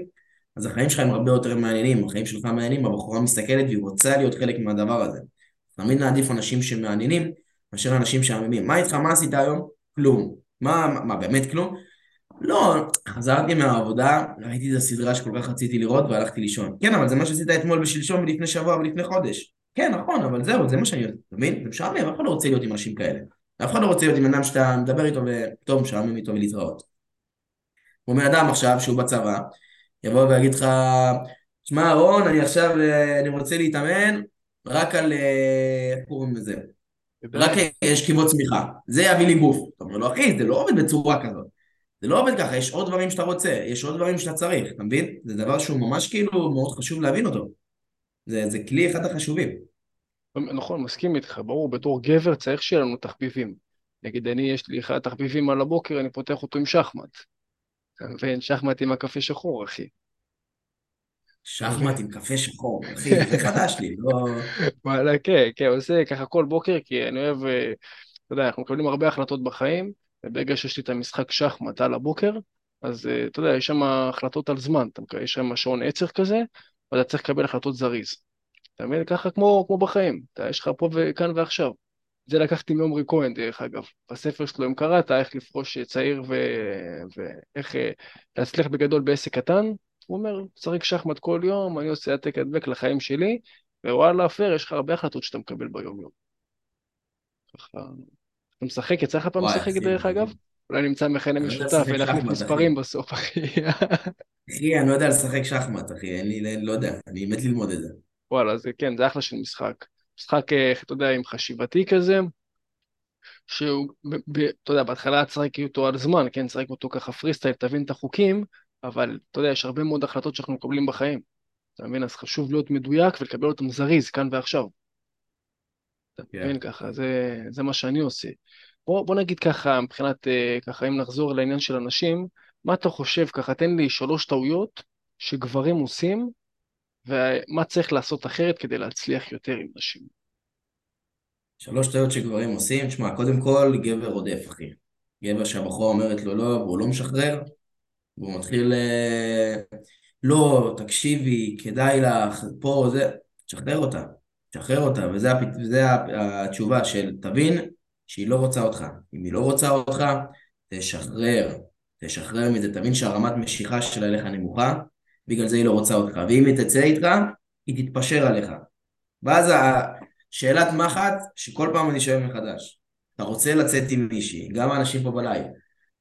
אז החיים שלך הם הרבה יותר מעניינים, החיים שלך מעניינים, הבחורה מסתכלת והיא רוצה להיות חלק מהדבר הזה. תמיד נעדיף אנשים שמעניינים מאשר אנשים שעממים. מה איתך, מה עשית היום? כלום. מה, מה, מה באמת כלום? לא, חזרתי מהעבודה, ראיתי את הסדרה שכל כך רציתי לראות והלכתי לישון. כן, אבל זה מה שעשית אתמול ושלשום ולפני שבוע ולפני חודש. כן, נכון, אבל זהו, זה מה שאני... אתה מבין? זה משעמם, אף אחד לא רוצה להיות עם אנשים כאלה. אף אחד לא רוצה להיות עם אדם שאתה מדבר איתו וטוב, משעמם איתו ולהתראות. הוא בן אדם עכשיו שהוא בצבא, יבוא ויגיד לך, שמע רון, אני עכשיו, אה, אני רוצה להתאמן רק על, אה, איך קוראים לזה? רק שכיבות צמיחה. זה יביא לי גוף. אתה אומר לו, אחי, זה לא עובד בצורה כזאת. זה לא עובד ככה, יש עוד דברים שאתה רוצה, יש עוד דברים שאתה צריך, אתה מבין? זה דבר שהוא ממש כאילו מאוד חשוב להבין אותו. זה, זה כלי אחד החשובים. נכון, מסכים איתך, ברור, בתור גבר צריך שיהיה לנו תחביבים. נגיד, אני, יש לי אחד תחביבים על הבוקר, אני פותח אותו עם שחמט. אתה מבין? שחמט עם הקפה שחור, אחי. שחמט עם קפה שחור, אחי, זה חדש לי, לא... וואלה, כן, כן, עושה ככה כל בוקר, כי אני אוהב, אה, אתה יודע, אנחנו מקבלים הרבה החלטות בחיים, וברגע שיש לי את המשחק שחמט על הבוקר, אז אה, אתה יודע, יש שם החלטות על זמן, יש שם שעון עצר כזה, ואתה צריך לקבל החלטות זריז. אתה מבין? ככה כמו, כמו בחיים, אתה, יש לך פה וכאן ועכשיו. זה לקחתי מעומרי כהן, דרך אגב. בספר שלו, אם קראת, איך לפרוש צעיר ו... ואיך אה, להצליח בגדול בעסק קטן, הוא אומר, שחק שחמט כל יום, אני עושה העתק הדבק לחיים שלי, ווואלה, פייר, יש לך הרבה החלטות שאתה מקבל ביום-יום. ככה... אתה משחק, יצא לך פעם לשחק דרך אגב? אולי נמצא מכנה אני לא משותף שחמט, מספרים. בסוף, אחי. אחי, אני לא יודע לשחק שחמט, אחי, לי, לא יודע, אני מת ללמוד את זה. וואלה, זה כן, זה אחלה של משחק. משחק, אה, אתה יודע, עם חשיבתי כזה, שהוא, ב, ב, אתה יודע, בהתחלה תשחק אותו על זמן, כן, תשחק אותו ככה פרי סטייל, תבין את החוקים, אבל אתה יודע, יש הרבה מאוד החלטות שאנחנו מקבלים בחיים. אתה מבין? אז חשוב להיות מדויק ולקבל אותם זריז, כאן ועכשיו. אתה כן. מבין? ככה, זה, זה מה שאני עושה. בוא, בוא נגיד ככה, מבחינת, אה, ככה, אם נחזור לעניין של אנשים, מה אתה חושב, ככה, תן לי שלוש טעויות שגברים עושים, ומה צריך לעשות אחרת כדי להצליח יותר עם נשים. שלוש טעויות שגברים עושים, תשמע, קודם כל, גבר רודף, אחי. גבר שהבחורה אומרת לו לא, והוא לא משחרר, והוא מתחיל... אה, לא, תקשיבי, כדאי לך, פה, זה... תשחרר אותה. תשחרר אותה, וזה. וזה התשובה של תבין שהיא לא רוצה אותך. אם היא לא רוצה אותך, תשחרר. תשחרר מזה, תבין שהרמת משיכה שלה אליך נמוכה, בגלל זה היא לא רוצה אותך. ואם היא תצא איתך, היא תתפשר עליך. ואז שאלת מחט, שכל פעם אני שואל מחדש. אתה רוצה לצאת עם מישהי, גם האנשים פה בלייב,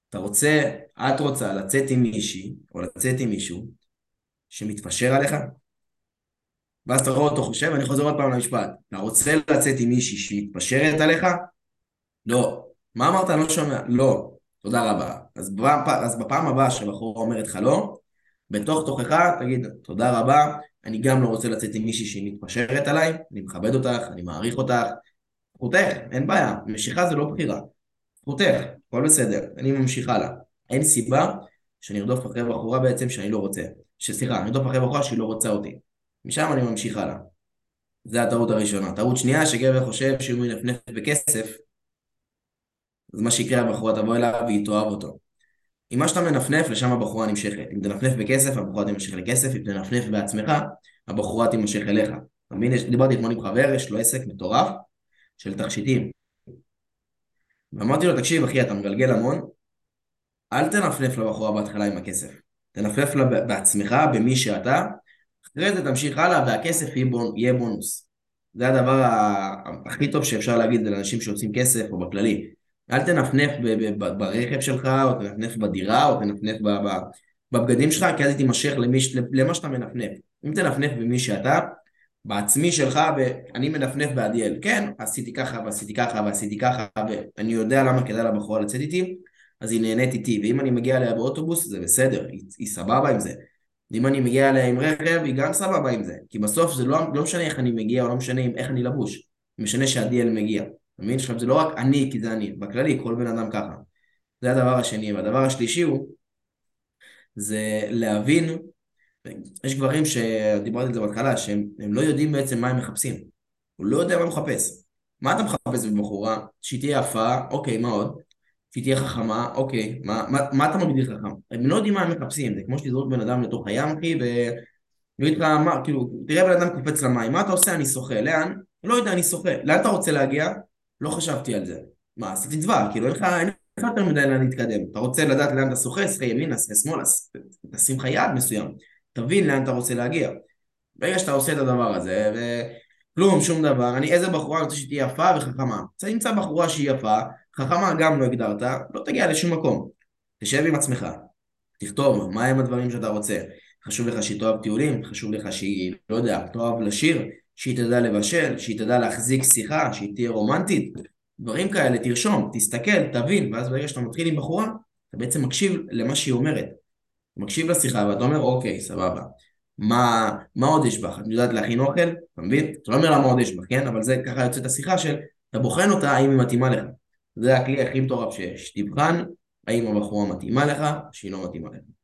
אתה רוצה, את רוצה לצאת עם מישהי, או לצאת עם מישהו, שמתפשר עליך? ואז אתה רואה אותו חושב, אני חוזר עוד פעם למשפט. אתה רוצה לצאת עם מישהי שמתפשרת עליך? לא. מה אמרת? אני לא שומע. לא. תודה רבה. אז, בפעם, אז בפעם הבאה שהבחורה אומרת לך לא, בתוך תוכך תגיד תודה רבה, אני גם לא רוצה לצאת עם מישהי שהיא מתפשרת עליי, אני מכבד אותך, אני מעריך אותך, זכותך, אין בעיה, משיכה זה לא בחירה, זכותך, הכל בסדר, אני ממשיך הלאה. אין סיבה שאני ארדוף אחרי בחורה בעצם שאני לא רוצה, שסליחה, אני ארדוף אחרי בחורה שהיא לא רוצה אותי. משם אני ממשיך הלאה. זה הטעות הראשונה. טעות שנייה, שגבר חושב שאם הוא ינפנף בכסף, אז מה שיקרה, הבחורה תבוא אליו והיא תאהב אותו. אם מה שאתה מנפנף, לשם הבחורה נמשכת. אם תנפנף בכסף, הבחורה תימשך לכסף, אם תנפנף בעצמך, הבחורה תימשך אליך. אתה מבין? דיברתי אתמול עם חבר, יש לו עסק מטורף של תכשיטים. ואמרתי לו, תקשיב אחי, אתה מגלגל המון, אל תנפנף לבחורה בהתחלה עם הכסף. תנפנף לה בעצמך, במי שאתה, אחרי זה תמשיך הלאה, והכסף יהיה, בונ... יהיה בונוס. זה הדבר הכי טוב שאפשר להגיד לאנשים שעושים כסף או בכללי. אל תנפנף ברכב שלך, או תנפנף בדירה, או תנפנף בבגדים שלך, כי אז היא תימשך למי, ש- למה שאתה מנפנף. אם תנפנף במי שאתה, בעצמי שלך, ואני מנפנף בעדיאל. כן, עשיתי ככה, ועשיתי ככה, ועשיתי ככה, ואני יודע למה כדאי לבחורה לצאת איתי, אז היא נהנית איתי. ואם אני מגיע אליה באוטובוס, זה בסדר, היא, היא סבבה עם זה. ואם אני מגיע אליה עם רכב, היא גם סבבה עם זה. כי בסוף זה לא, לא משנה איך אני מגיע, או לא משנה איך אני לבוש. משנה שהדיאל מגיע. מבין? עכשיו זה לא רק אני, כי זה אני. בכללי, כל בן אדם ככה. זה הדבר השני. והדבר השלישי הוא, זה להבין, יש גברים שדיברתי על זה בהתחלה, שהם הם לא יודעים בעצם מה הם מחפשים. הוא לא יודע מה הוא מחפש. מה אתה מחפש בבחורה? שהיא תהיה יפה, אוקיי, מה עוד? שהיא תהיה חכמה, אוקיי, מה, מה, מה אתה מגדיר חכם? הם לא יודעים מה הם מחפשים, זה כמו שתזרוק בן אדם לתוך הים, אחי, ו... ויגיד לך, כאילו, תראה בן אדם קופץ למים, מה אתה עושה? אני שוחה, לאן? לא יודע, אני שוחה. לאן אתה רוצה להגיע? לא חשבתי על זה. מה, עשיתי דבר, כאילו, אין לך, אין לך יותר מדי לאן להתקדם. אתה רוצה לדעת לאן אתה שוחה, שוחה ימינה, שוחה שמאלה, תשים לך יעד מסוים. תבין לאן אתה רוצה להגיע. ברגע שאתה עושה את הדבר הזה, וכלום, שום דבר, אני איזה בחורה רוצה שתהיה יפה וחכמה. אתה נמצא בחורה שהיא יפה, חכמה גם לא הגדרת, לא תגיע לשום מקום. תשב עם עצמך, תכתוב מהם הדברים שאתה רוצה. חשוב לך שהיא תאהב טיולים, חשוב לך שהיא, לא יודע, תאהב לשיר, שהיא תדע לבשל, שהיא תדע להחזיק שיחה, שהיא תהיה רומנטית. דברים כאלה, תרשום, תסתכל, תבין, ואז ברגע שאתה מתחיל עם בחורה, אתה בעצם מקשיב למה שהיא אומרת. אתה מקשיב לשיחה ואתה אומר, אוקיי, סבבה. מה, מה עוד יש בך? את יודעת להכין אוכל? אתה מבין? אתה לא אומר לה מה עוד יש בך, כן? אבל זה ככה יוצאת השיחה של, אתה בוחן אותה האם היא מתאימה לך. זה הכלי הכי מטורף שיש. תבחן האם הבחורה מתאימה לך, שהיא לא מתאימה לך.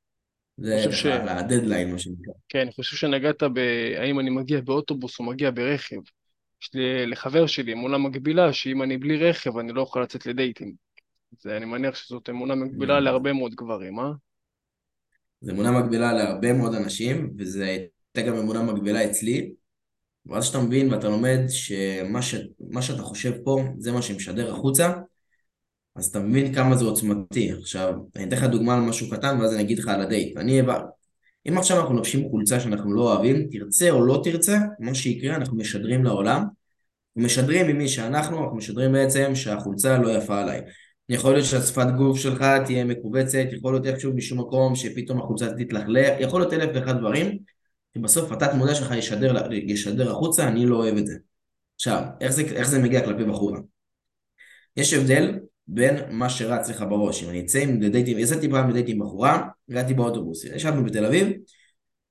זה ש- הדדליין, מה שנקרא. כן, אני חושב שנגעת ב... האם אני מגיע באוטובוס או מגיע ברכב. יש לי לחבר שלי אמונה מקבילה, שאם אני בלי רכב אני לא יכול לצאת לדייטים. זה, אני מניח שזאת אמונה מקבילה Mm. להרבה מאוד גברים, אה? זו אמונה מקבילה להרבה מאוד אנשים, וזו הייתה גם אמונה מקבילה אצלי. ואז שאתה מבין ואתה לומד שמה ש... שאתה חושב פה זה מה שמשדר החוצה, אז אתה מבין כמה זה עוצמתי. עכשיו, אני אתן לך דוגמה על משהו קטן ואז אני אגיד לך על הדייט. אני אם עכשיו אנחנו לובשים חולצה שאנחנו לא אוהבים, תרצה או לא תרצה, מה שיקרה, אנחנו משדרים לעולם. אנחנו משדרים ממי שאנחנו, אנחנו משדרים בעצם שהחולצה לא יפה עליי. יכול להיות שהשפת גוף שלך תהיה מכווצת, יכול להיות איכשהו משום מקום שפתאום החולצה תתלכלך, יכול להיות אלף ואחד דברים, ובסוף התת מודע שלך ישדר, ישדר החוצה, אני לא אוהב את זה. עכשיו, איך זה, איך זה מגיע כלפי בחורה? יש הבדל בין מה שרץ לך בראש. אם אני אצא עם דייטים, יצאתי פעם לדייט עם בחורה, הגעתי באוטובוס, ישבנו בתל אביב,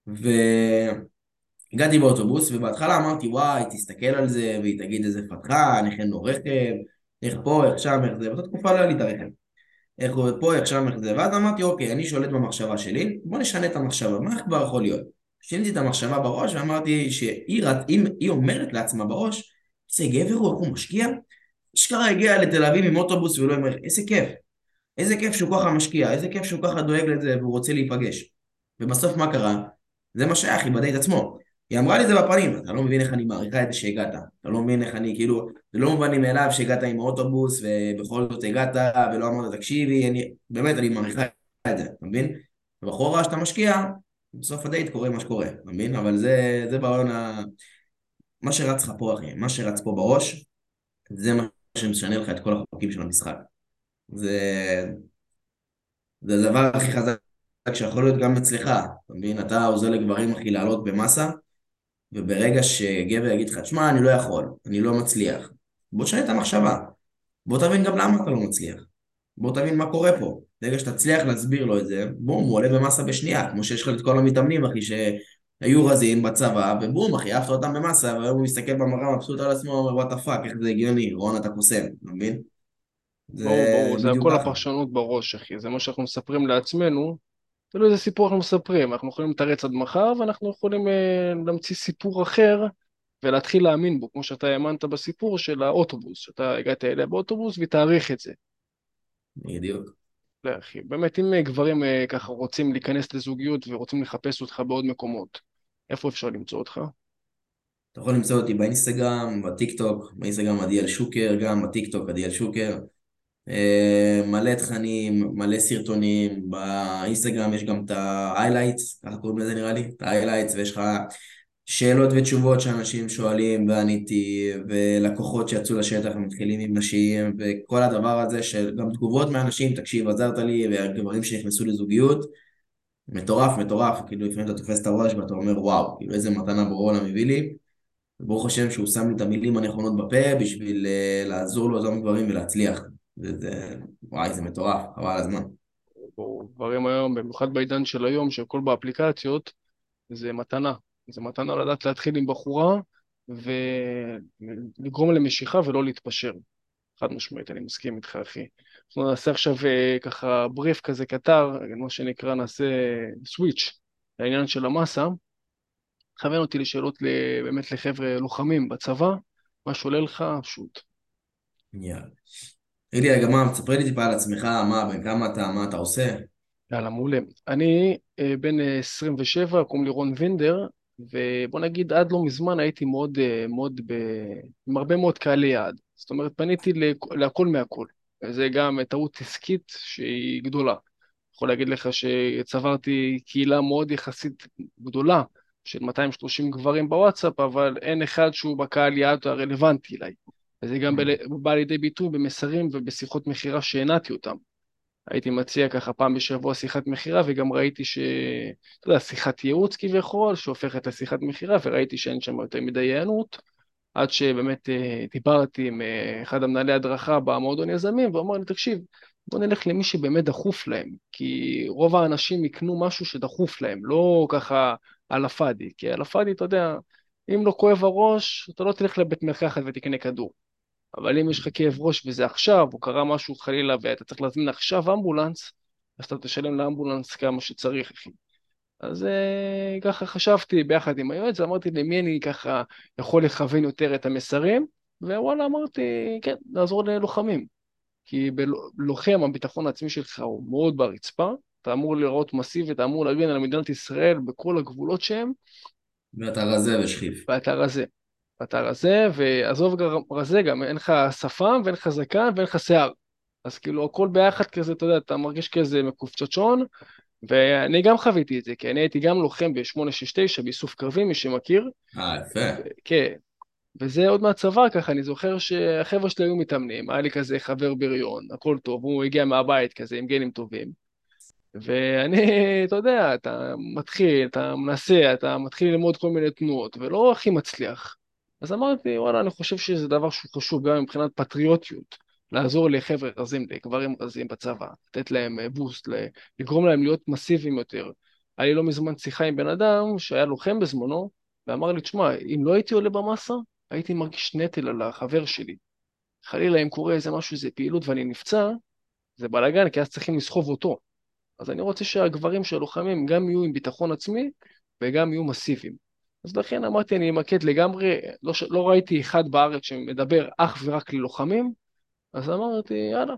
והגעתי באוטובוס, ובהתחלה אמרתי, וואי, תסתכל על זה, והיא תגיד איזה פתחן, איך אין לו רכב, איך פה, איך שם, איך זה, באותה תקופה לא היה לי את הרכב. איך הוא פה, איך שם, איך זה, ואז אמרתי, אוקיי, אני שולט במחשבה שלי, בוא נשנה את המחשבה, מה כבר יכול להיות? שיניתי את המחשבה בראש ואמרתי שהיא אומרת לעצמה בראש, איזה גבר הוא, איך הוא משקיע, אשכרה הגיע לתל אביב עם אוטובוס ולא עם רכב, איזה כיף. איזה כיף שהוא ככה משקיע, איזה כיף שהוא ככה דואג לזה והוא רוצה להיפגש. ובסוף מה קרה? זה מה שייך, היא בדייט עצמו. היא אמרה לי את זה בפנים, אתה לא מבין איך אני מעריכה את זה שהגעת. אתה לא מבין איך אני, כאילו, זה לא מובן לי מאליו שהגעת עם האוטובוס ובכל זאת הגעת ולא אמרת תקשיבי, אני, באמת, אני מעריכה את זה, אתה מבין? ובחורה שאתה משקיע, בסוף הדייט קורה מה שקורה, אתה מבין? אבל זה, זה ברעיון ה... מה שרץ לך פה, אחי, מה שרץ פה בראש, זה מה שמשנה לך את כל החוקים של המשחק. זה, זה הדבר הכי חזק שיכול להיות גם אצלך, אתה מבין? אתה עוזר לגברים אחי לעלות במסה, וברגע שגבר יגיד לך, תשמע, אני לא יכול, אני לא מצליח, בוא תשנה את המחשבה. בוא תבין גם למה אתה לא מצליח. בוא תבין מה קורה פה. ברגע שתצליח להסביר לו את זה, בום, הוא עולה במסה בשנייה, כמו שיש לך את כל המתאמנים, אחי, שהיו רזים בצבא, ובום, אחי, עפת אותם במסה, והיום הוא מסתכל במראה מבסוט על עצמו, אומר, what the fuck, איך זה הגיוני, רון, אתה קוסם, אתה מבין? ברור, ברור, זה הכל הפרשנות בראש, אחי, זה מה שאנחנו מספרים לעצמנו, תלוי איזה סיפור אנחנו מספרים, אנחנו יכולים לתרץ עד מחר, ואנחנו יכולים אה, להמציא סיפור אחר, ולהתחיל להאמין בו, כמו שאתה האמנת בסיפור של האוטובוס, שאתה הגעת אליה באוטובוס ותעריך את זה. בדיוק. לא, אחי, באמת, אם אה, גברים אה, ככה רוצים להיכנס לזוגיות ורוצים לחפש אותך בעוד מקומות, איפה אפשר למצוא אותך? אתה יכול למצוא אותי באינסטגרם, בטיק טוק, באינסטגרם עדיאל שוקר, גם בטיק טוק עדיאל שוקר. אה, מלא תכנים, מלא סרטונים, באינסטגרם יש גם את ה-highlights, ככה קוראים לזה נראה לי, את ה-highlights, ויש לך שאלות ותשובות שאנשים שואלים ועניתי, ולקוחות שיצאו לשטח ומתחילים עם נשים, וכל הדבר הזה של גם תגובות מאנשים, תקשיב, עזרת לי, וגברים שנכנסו לזוגיות, מטורף, מטורף, כאילו לפעמים אתה תופס את הראש ואתה אומר וואו, כאילו איזה מתנה ברור העולם הביא לי, וברוך השם שהוא שם לי את המילים הנכונות בפה בשביל uh, לעזור לאותם גברים ולהצליח. וזה, וואי, זה מטורף, חבל הזמן. דברים היום, במיוחד בעידן של היום, שהכל באפליקציות, זה מתנה. זה מתנה לדעת להתחיל עם בחורה ולגרום למשיכה ולא להתפשר. חד משמעית, אני מסכים איתך, אחי. אנחנו נעשה עכשיו אה, ככה בריף כזה קטר, מה שנקרא, נעשה סוויץ' לעניין של המסה. כוון אותי לשאלות באמת לחבר'ה לוחמים בצבא, מה שעולה לך, שוט. יאללה. תגיד לי רגע, מה, תספר לי טיפה על עצמך, מה, בן כמה אתה, מה אתה עושה? יאללה, מעולה. אני אה, בן 27, אה, קוראים לי רון וינדר, ובוא נגיד עד לא מזמן הייתי מאוד, מאוד ב... עם הרבה מאוד קהלי יעד. זאת אומרת, פניתי להכל מהכל. וזה גם טעות עסקית שהיא גדולה. יכול להגיד לך שצברתי קהילה מאוד יחסית גדולה של 230 גברים בוואטסאפ, אבל אין אחד שהוא בקהל יעד הרלוונטי אליי. וזה גם בא לידי ביטוי במסרים ובשיחות מכירה שהנעתי אותם. הייתי מציע ככה פעם בשבוע שיחת מכירה, וגם ראיתי ש... אתה יודע, שיחת ייעוץ כביכול, שהופכת לשיחת מכירה, וראיתי שאין שם יותר מדי היענות, עד שבאמת אה, דיברתי עם אה, אחד המנהלי הדרכה במועדון יזמים, ואמר לי, תקשיב, בוא נלך למי שבאמת דחוף להם, כי רוב האנשים יקנו משהו שדחוף להם, לא ככה על הפאדי, כי על הפאדי, אתה יודע, אם לא כואב הראש, אתה לא תלך לבית מרקחת ותקנה כדור. אבל אם יש לך כאב ראש וזה עכשיו, או קרה משהו חלילה ואתה צריך להזמין עכשיו אמבולנס, אז אתה תשלם לאמבולנס כמה שצריך, אחי. אז אה, ככה חשבתי ביחד עם היועץ, ואמרתי למי אני ככה יכול לכוון יותר את המסרים, ווואלה, אמרתי, כן, לעזור ללוחמים. כי בלוחם הביטחון העצמי שלך הוא מאוד ברצפה, אתה אמור לראות מסיבי, אתה אמור להגן על מדינת ישראל בכל הגבולות שהם. ואתה רזה ושכיף. ואתה רזה. אתה רזה, ועזוב רזה, גם אין לך שפם ואין לך זקן ואין לך שיער. אז כאילו הכל ביחד כזה, אתה יודע, אתה מרגיש כזה מקופצ'צ'ון, ואני גם חוויתי את זה, כי אני הייתי גם לוחם ב-869 באיסוף קרבי, מי שמכיר. אה, יפה. כן, וזה עוד מהצבא ככה, אני זוכר שהחבר'ה שלי היו מתאמנים, היה לי כזה חבר בריון, הכל טוב, הוא הגיע מהבית כזה עם גנים טובים. ואני, אתה יודע, אתה מתחיל, אתה מנסה, אתה מתחיל ללמוד כל מיני תנועות, ולא הכי מצליח. אז אמרתי, וואלה, אני חושב שזה דבר שהוא חשוב גם מבחינת פטריוטיות, לעזור לחבר'ה רזים, לגברים רזים בצבא, לתת להם בוסט, לגרום להם להיות מסיביים יותר. היה לי לא מזמן שיחה עם בן אדם שהיה לוחם בזמנו, ואמר לי, תשמע, אם לא הייתי עולה במסה, הייתי מרגיש נטל על החבר שלי. חלילה, אם קורה איזה משהו, איזה פעילות ואני נפצע, זה בלאגן, כי אז צריכים לסחוב אותו. אז אני רוצה שהגברים של הלוחמים גם יהיו עם ביטחון עצמי וגם יהיו מסיביים. אז לכן אמרתי, אני אמקד לגמרי, לא, לא ראיתי אחד בארץ שמדבר אך ורק ללוחמים, אז אמרתי, יאללה,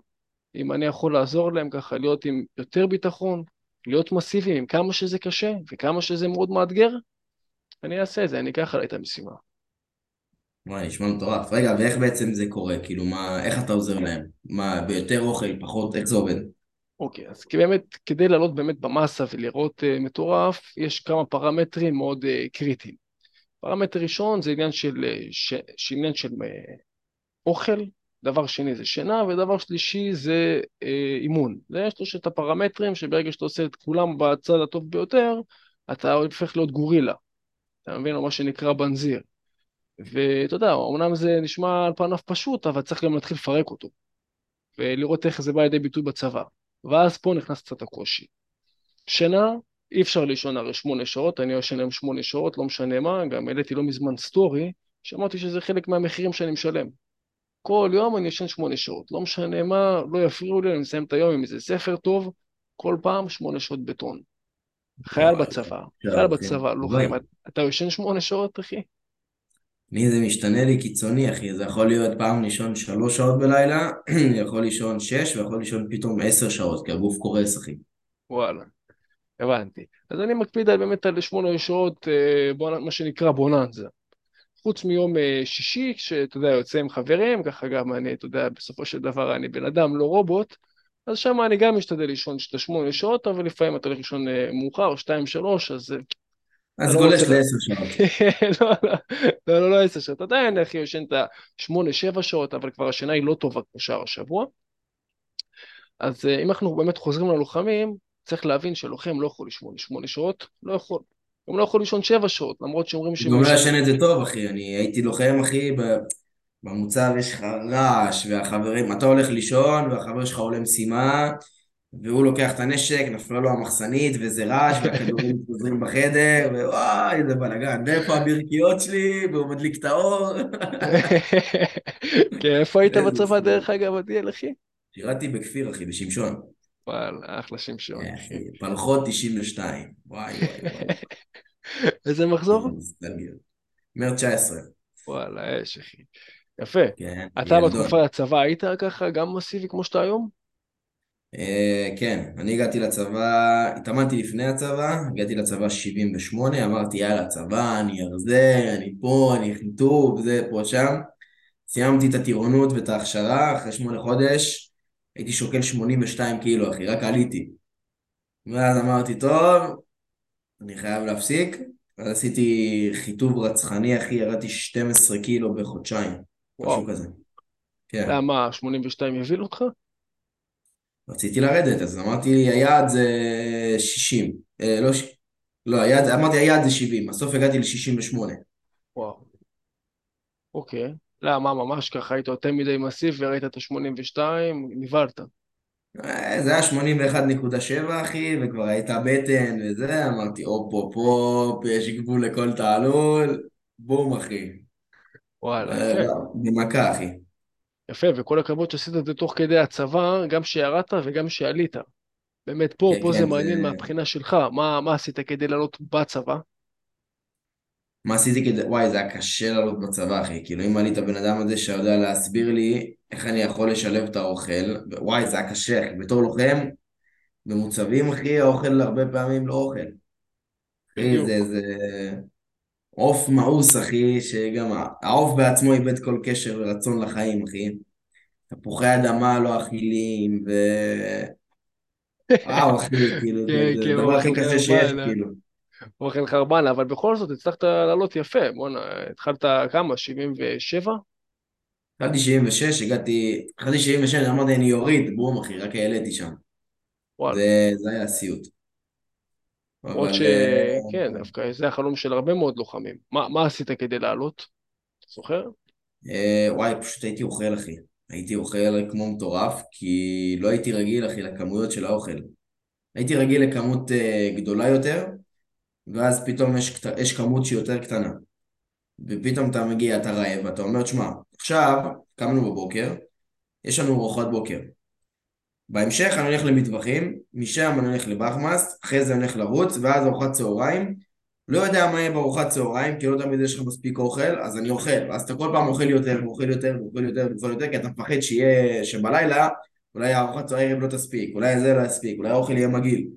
אם אני יכול לעזור להם ככה להיות עם יותר ביטחון, להיות מסיביים עם כמה שזה קשה וכמה שזה מאוד מאתגר, אני אעשה את זה, אני אקח עליי את המשימה. וואי, נשמע מטורף. רגע, ואיך בעצם זה קורה? כאילו, מה, איך אתה עוזר להם? מה, ביותר אוכל, פחות, איך זה עובד? אוקיי, אז כי באמת, כדי לעלות באמת במסה ולראות uh, מטורף, יש כמה פרמטרים מאוד uh, קריטיים. פרמטר ראשון זה עניין של, uh, ש, עניין של uh, אוכל, דבר שני זה שינה, ודבר שלישי זה uh, אימון. זה שלושת הפרמטרים שברגע שאתה עושה את כולם בצד הטוב ביותר, אתה הופך להיות גורילה. אתה מבין? או מה שנקרא בנזיר. ואתה יודע, אמנם זה נשמע על פניו פשוט, אבל צריך גם להתחיל לפרק אותו. ולראות איך זה בא לידי ביטוי בצבא. ואז פה נכנס קצת הקושי. שינה, אי אפשר לישון הרי שמונה שעות, אני ישן היום שמונה שעות, לא משנה מה, גם העליתי לא מזמן סטורי, שאמרתי שזה חלק מהמחירים שאני משלם. כל יום אני ישן שמונה שעות, לא משנה מה, לא יפריעו לי, אני מסיים את היום עם איזה ספר טוב, כל פעם שמונה שעות בטון. חייל בצבא, חייל בצבא, לא חייל. אתה ישן שמונה שעות, אחי? לי זה משתנה לי קיצוני, אחי. זה יכול להיות פעם לישון שלוש שעות בלילה, יכול לישון שש, ויכול לישון פתאום עשר שעות, כי הגוף קורס, אחי. וואלה, הבנתי. אז אני מקפיד על באמת על שמונה שעות, אה, מה שנקרא בוננזה. חוץ מיום אה, שישי, שאתה יודע, יוצא עם חברים, ככה גם אני, אתה יודע, בסופו של דבר אני בן אדם, לא רובוט, אז שם אני גם משתדל לישון את השמונה שעות, אבל לפעמים אתה הולך לישון אה, מאוחר, שתיים, שלוש, אז אז לא גולש לעשר שעות. לא, לא, לא, לא, לא עשר שעות. עדיין, אחי, יושן את השמונה, שבע שעות, אבל כבר השינה היא לא טובה כמו שאר השבוע. אז אה, אם אנחנו באמת חוזרים ללוחמים, צריך להבין שלוחם לא יכול לשמונה שמונה שעות, לא יכול. גם לא יכול לישון שבע שעות, למרות שאומרים ש... גם לא ישן את זה טוב, אחי. אני הייתי לוחם, אחי, במוצב יש לך רעש, והחברים, אתה הולך לישון, והחבר שלך עולה משימה, והוא לוקח את הנשק, נפלה לו המחסנית, וזה רעש, והכדורים חוזרים בחדר, ווואי, איזה בלאגן. ואיפה הברכיות שלי, והוא מדליק את האור. כן, איפה היית בצבא דרך אגב, עדיאל, אחי? שירתי בכפיר, אחי, בשמשון. וואלה, אחלה שמשון. כן, פלחות 92. וואי, וואי, וואי. איזה מחזור? מרץ 19. וואלה, אש, אחי. יפה. כן, אתה בתקופה לצבא היית ככה גם מסיבי כמו שאתה היום? אה, כן, אני הגעתי לצבא, התאמנתי לפני הצבא, הגעתי לצבא 78, אמרתי יאללה צבא, אני ארזה, אני פה, אני חיטוב, זה פה שם. סיימתי את הטירונות ואת ההכשרה, אחרי שמונה חודש הייתי שוקל 82 קילו אחי, רק עליתי. ואז אמרתי טוב, אני חייב להפסיק, אז עשיתי חיטוב רצחני אחי, ירדתי 12 קילו בחודשיים, משהו כזה. כן. למה, 82 יביל אותך? רציתי לרדת, אז אמרתי, היעד זה 60. אה, לא, לא היעד, אמרתי, היעד זה 70, בסוף הגעתי ל-68. וואו. אוקיי. למה, ממש ככה היית יותר מדי מסיף וראית את ה-82, נבהלת. אה, זה היה 81.7 אחי, וכבר הייתה בטן וזה, אמרתי הופ הופ הופ, יש גבול לכל תעלול, בום אחי. וואלה, יפה. אה, במכה אחי. יפה, וכל הכבוד שעשית את זה תוך כדי הצבא, גם שירדת וגם שעלית. באמת, פה, כן, פה כן, זה מעניין. מהבחינה שלך. מה, מה עשית כדי לעלות בצבא? מה עשיתי כדי... וואי, זה היה קשה לעלות בצבא, אחי. כאילו, אם עלית בן אדם הזה שיודע להסביר לי איך אני יכול לשלב את האוכל, וואי, זה היה קשה, אחי. בתור לוחם, במוצבים, אחי, האוכל הרבה פעמים לא אוכל. אחי, זה, זה... עוף מאוס, אחי, שגם העוף בעצמו איבד כל קשר ורצון לחיים, אחי. תפוחי אדמה לא אכילים, ו... וואו, אחי, כאילו, זה, כן, כן, הדבר הכי קשה שיש. כאילו. אוכל חרבנה, אבל בכל זאת הצלחת לעלות יפה. בואנה, התחלת כמה? 77? התחלתי 76, הגעתי, התחלתי 76, אמרתי, אני אוריד, בום, אחי, רק העליתי שם. וואלה. זה, זה היה סיוט. למרות אבל שכן, אה, דווקא זה החלום של הרבה מאוד לוחמים. מה, מה עשית כדי לעלות? אתה זוכר? אה, וואי, פשוט הייתי אוכל, אחי. הייתי אוכל כמו מטורף, כי לא הייתי רגיל, אחי, לכמויות של האוכל. הייתי רגיל לכמות אה, גדולה יותר, ואז פתאום יש, יש כמות שהיא יותר קטנה. ופתאום אתה מגיע, אתה רעב, ואתה אומר, שמע, עכשיו קמנו בבוקר, יש לנו ארוחת בוקר. בהמשך אני הולך למטווחים, משם אני הולך לבחמאסט, אחרי זה אני הולך לרוץ, ואז ארוחת צהריים. לא יודע מה יהיה בארוחת צהריים, כי לא תמיד יש לך מספיק אוכל, אז אני אוכל. ואז אתה כל פעם אוכל יותר, ואוכל יותר, ואוכל יותר, ואוכל יותר, כי אתה מפחד שיהיה, שבלילה, אולי הארוחת צהריים לא תספיק, אולי זה לא יספיק, אולי האוכל יהיה מגעיל.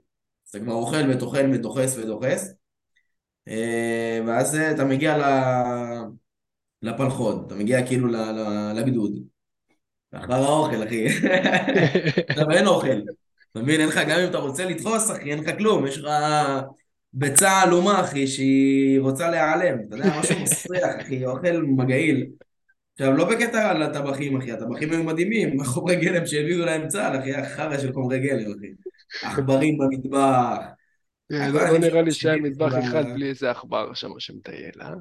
אז אתה כבר אוכל וטוחן ודוחס ודוחס, ואז אה, אתה מגיע ל- לפלחוד, אתה מגיע כאילו לגדוד. אחר האוכל, אחי. עכשיו אין אוכל. אתה מבין? אין לך, גם אם אתה רוצה לדחוס, אחי, אין לך כלום. יש לך ביצה עלומה, אחי, שהיא רוצה להיעלם. אתה יודע, משהו מסריח, אחי, אוכל מגעיל. עכשיו, לא בקטע על הטבחים, אחי, הטבחים היו מדהימים. חומרי גלם שהביאו להם צה"ל, אחי, החרא של חומרי גלם, אחי. עכברים במטבח. אה, לא לא נראה לי שהיה מטבח אחד. בלי איזה עכבר שם שמטייל, אה?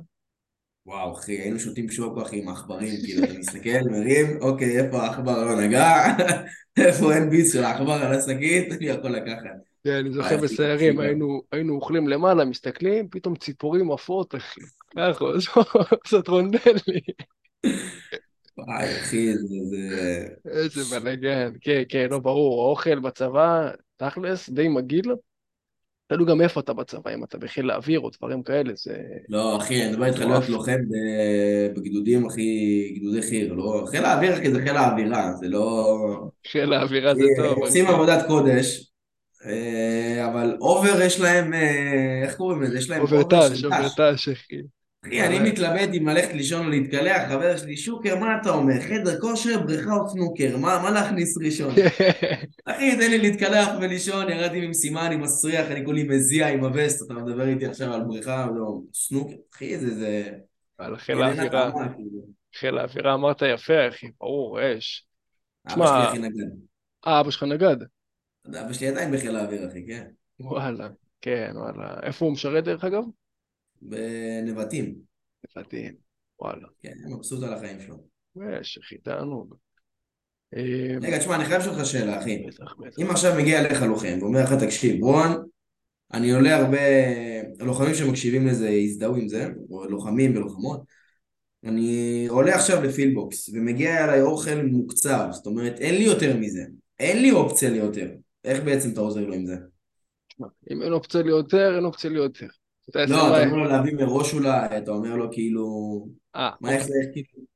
וואו, אחי, היינו שותים שוקו, אחי, עם עכברים, כאילו, אתה מסתכל, מרים, אוקיי, איפה העכבר לא נגע, איפה אין ביס של העכבר על השקית, אני יכול לקחת. כן, אני זוכר בסיירים, תקשיב, היינו אוכלים למעלה, מסתכלים, פתאום ציפורים עפות, אחי. ככה, עושות רונדלי. וואי, אחי. זה... איזה בלאגן. כן, כן, לא ברור, האוכל בצבא, תכלס, די מגעיל. תלוי גם איפה אתה בצבא, אם אתה בחיל האוויר או דברים כאלה, זה לא, אחי, אני מדבר איתך להיות מטורף. לוחם בגדודים, אחי, גדודי חי"ר, לא... חיל האוויר, אחי, זה חיל האווירה, זה לא... חיל האווירה זה טוב, עושים. עבודת קודש, אה, אבל אובר יש להם, אה, איך קוראים לזה? יש להם אוברטאז'. אוברטאז', אחי. אחי, אני. מתלבט אם ללכת לישון או להתקלח, חבר שלי, שוקר, מה אתה אומר? חדר כושר, בריכה או סנוקר? מה, מה להכניס ראשון? אחי, תן לי להתקלח ולישון, ירדתי ממשימה, אני מסריח, אני כולי מזיע עם הווסט, אתה מדבר איתי עכשיו על בריכה, לא, סנוקר, אחי, זה, זה, על חיל האווירה, כאילו. חיל האווירה אמרת יפה, אחי, ברור, אש. אבא שלי הכי נגן. אה, אבא שלך נגד? אבא שלי עדיין בחיל האוויר, אחי, כן. וואלה, כן, וואלה. איפה הוא משרת דרך אגב? בנבטים. נבטים, וואלה. כן, מבסוט על החיים שלו. יש, אחי, תענוג. אה, רגע, תשמע, אני חייב לשאול אותך שאלה, אחי. אם עכשיו מגיע אליך לוחם ואומר לך, תקשיב, רון, אני עולה הרבה, הלוחמים שמקשיבים לזה יזדהו עם זה, או לוחמים ולוחמות. אני עולה עכשיו לפילבוקס, ומגיע אליי אוכל מוקצב, זאת אומרת, אין לי יותר מזה. אין לי אופציה ליותר. איך בעצם אתה עוזר לו עם זה? אם אין אופציה לי יותר, אין אופציה לי אתה לא. אתה אומר לו להביא מראש אולי, אתה אומר לו כאילו... אה, מה, איך זה, כאילו...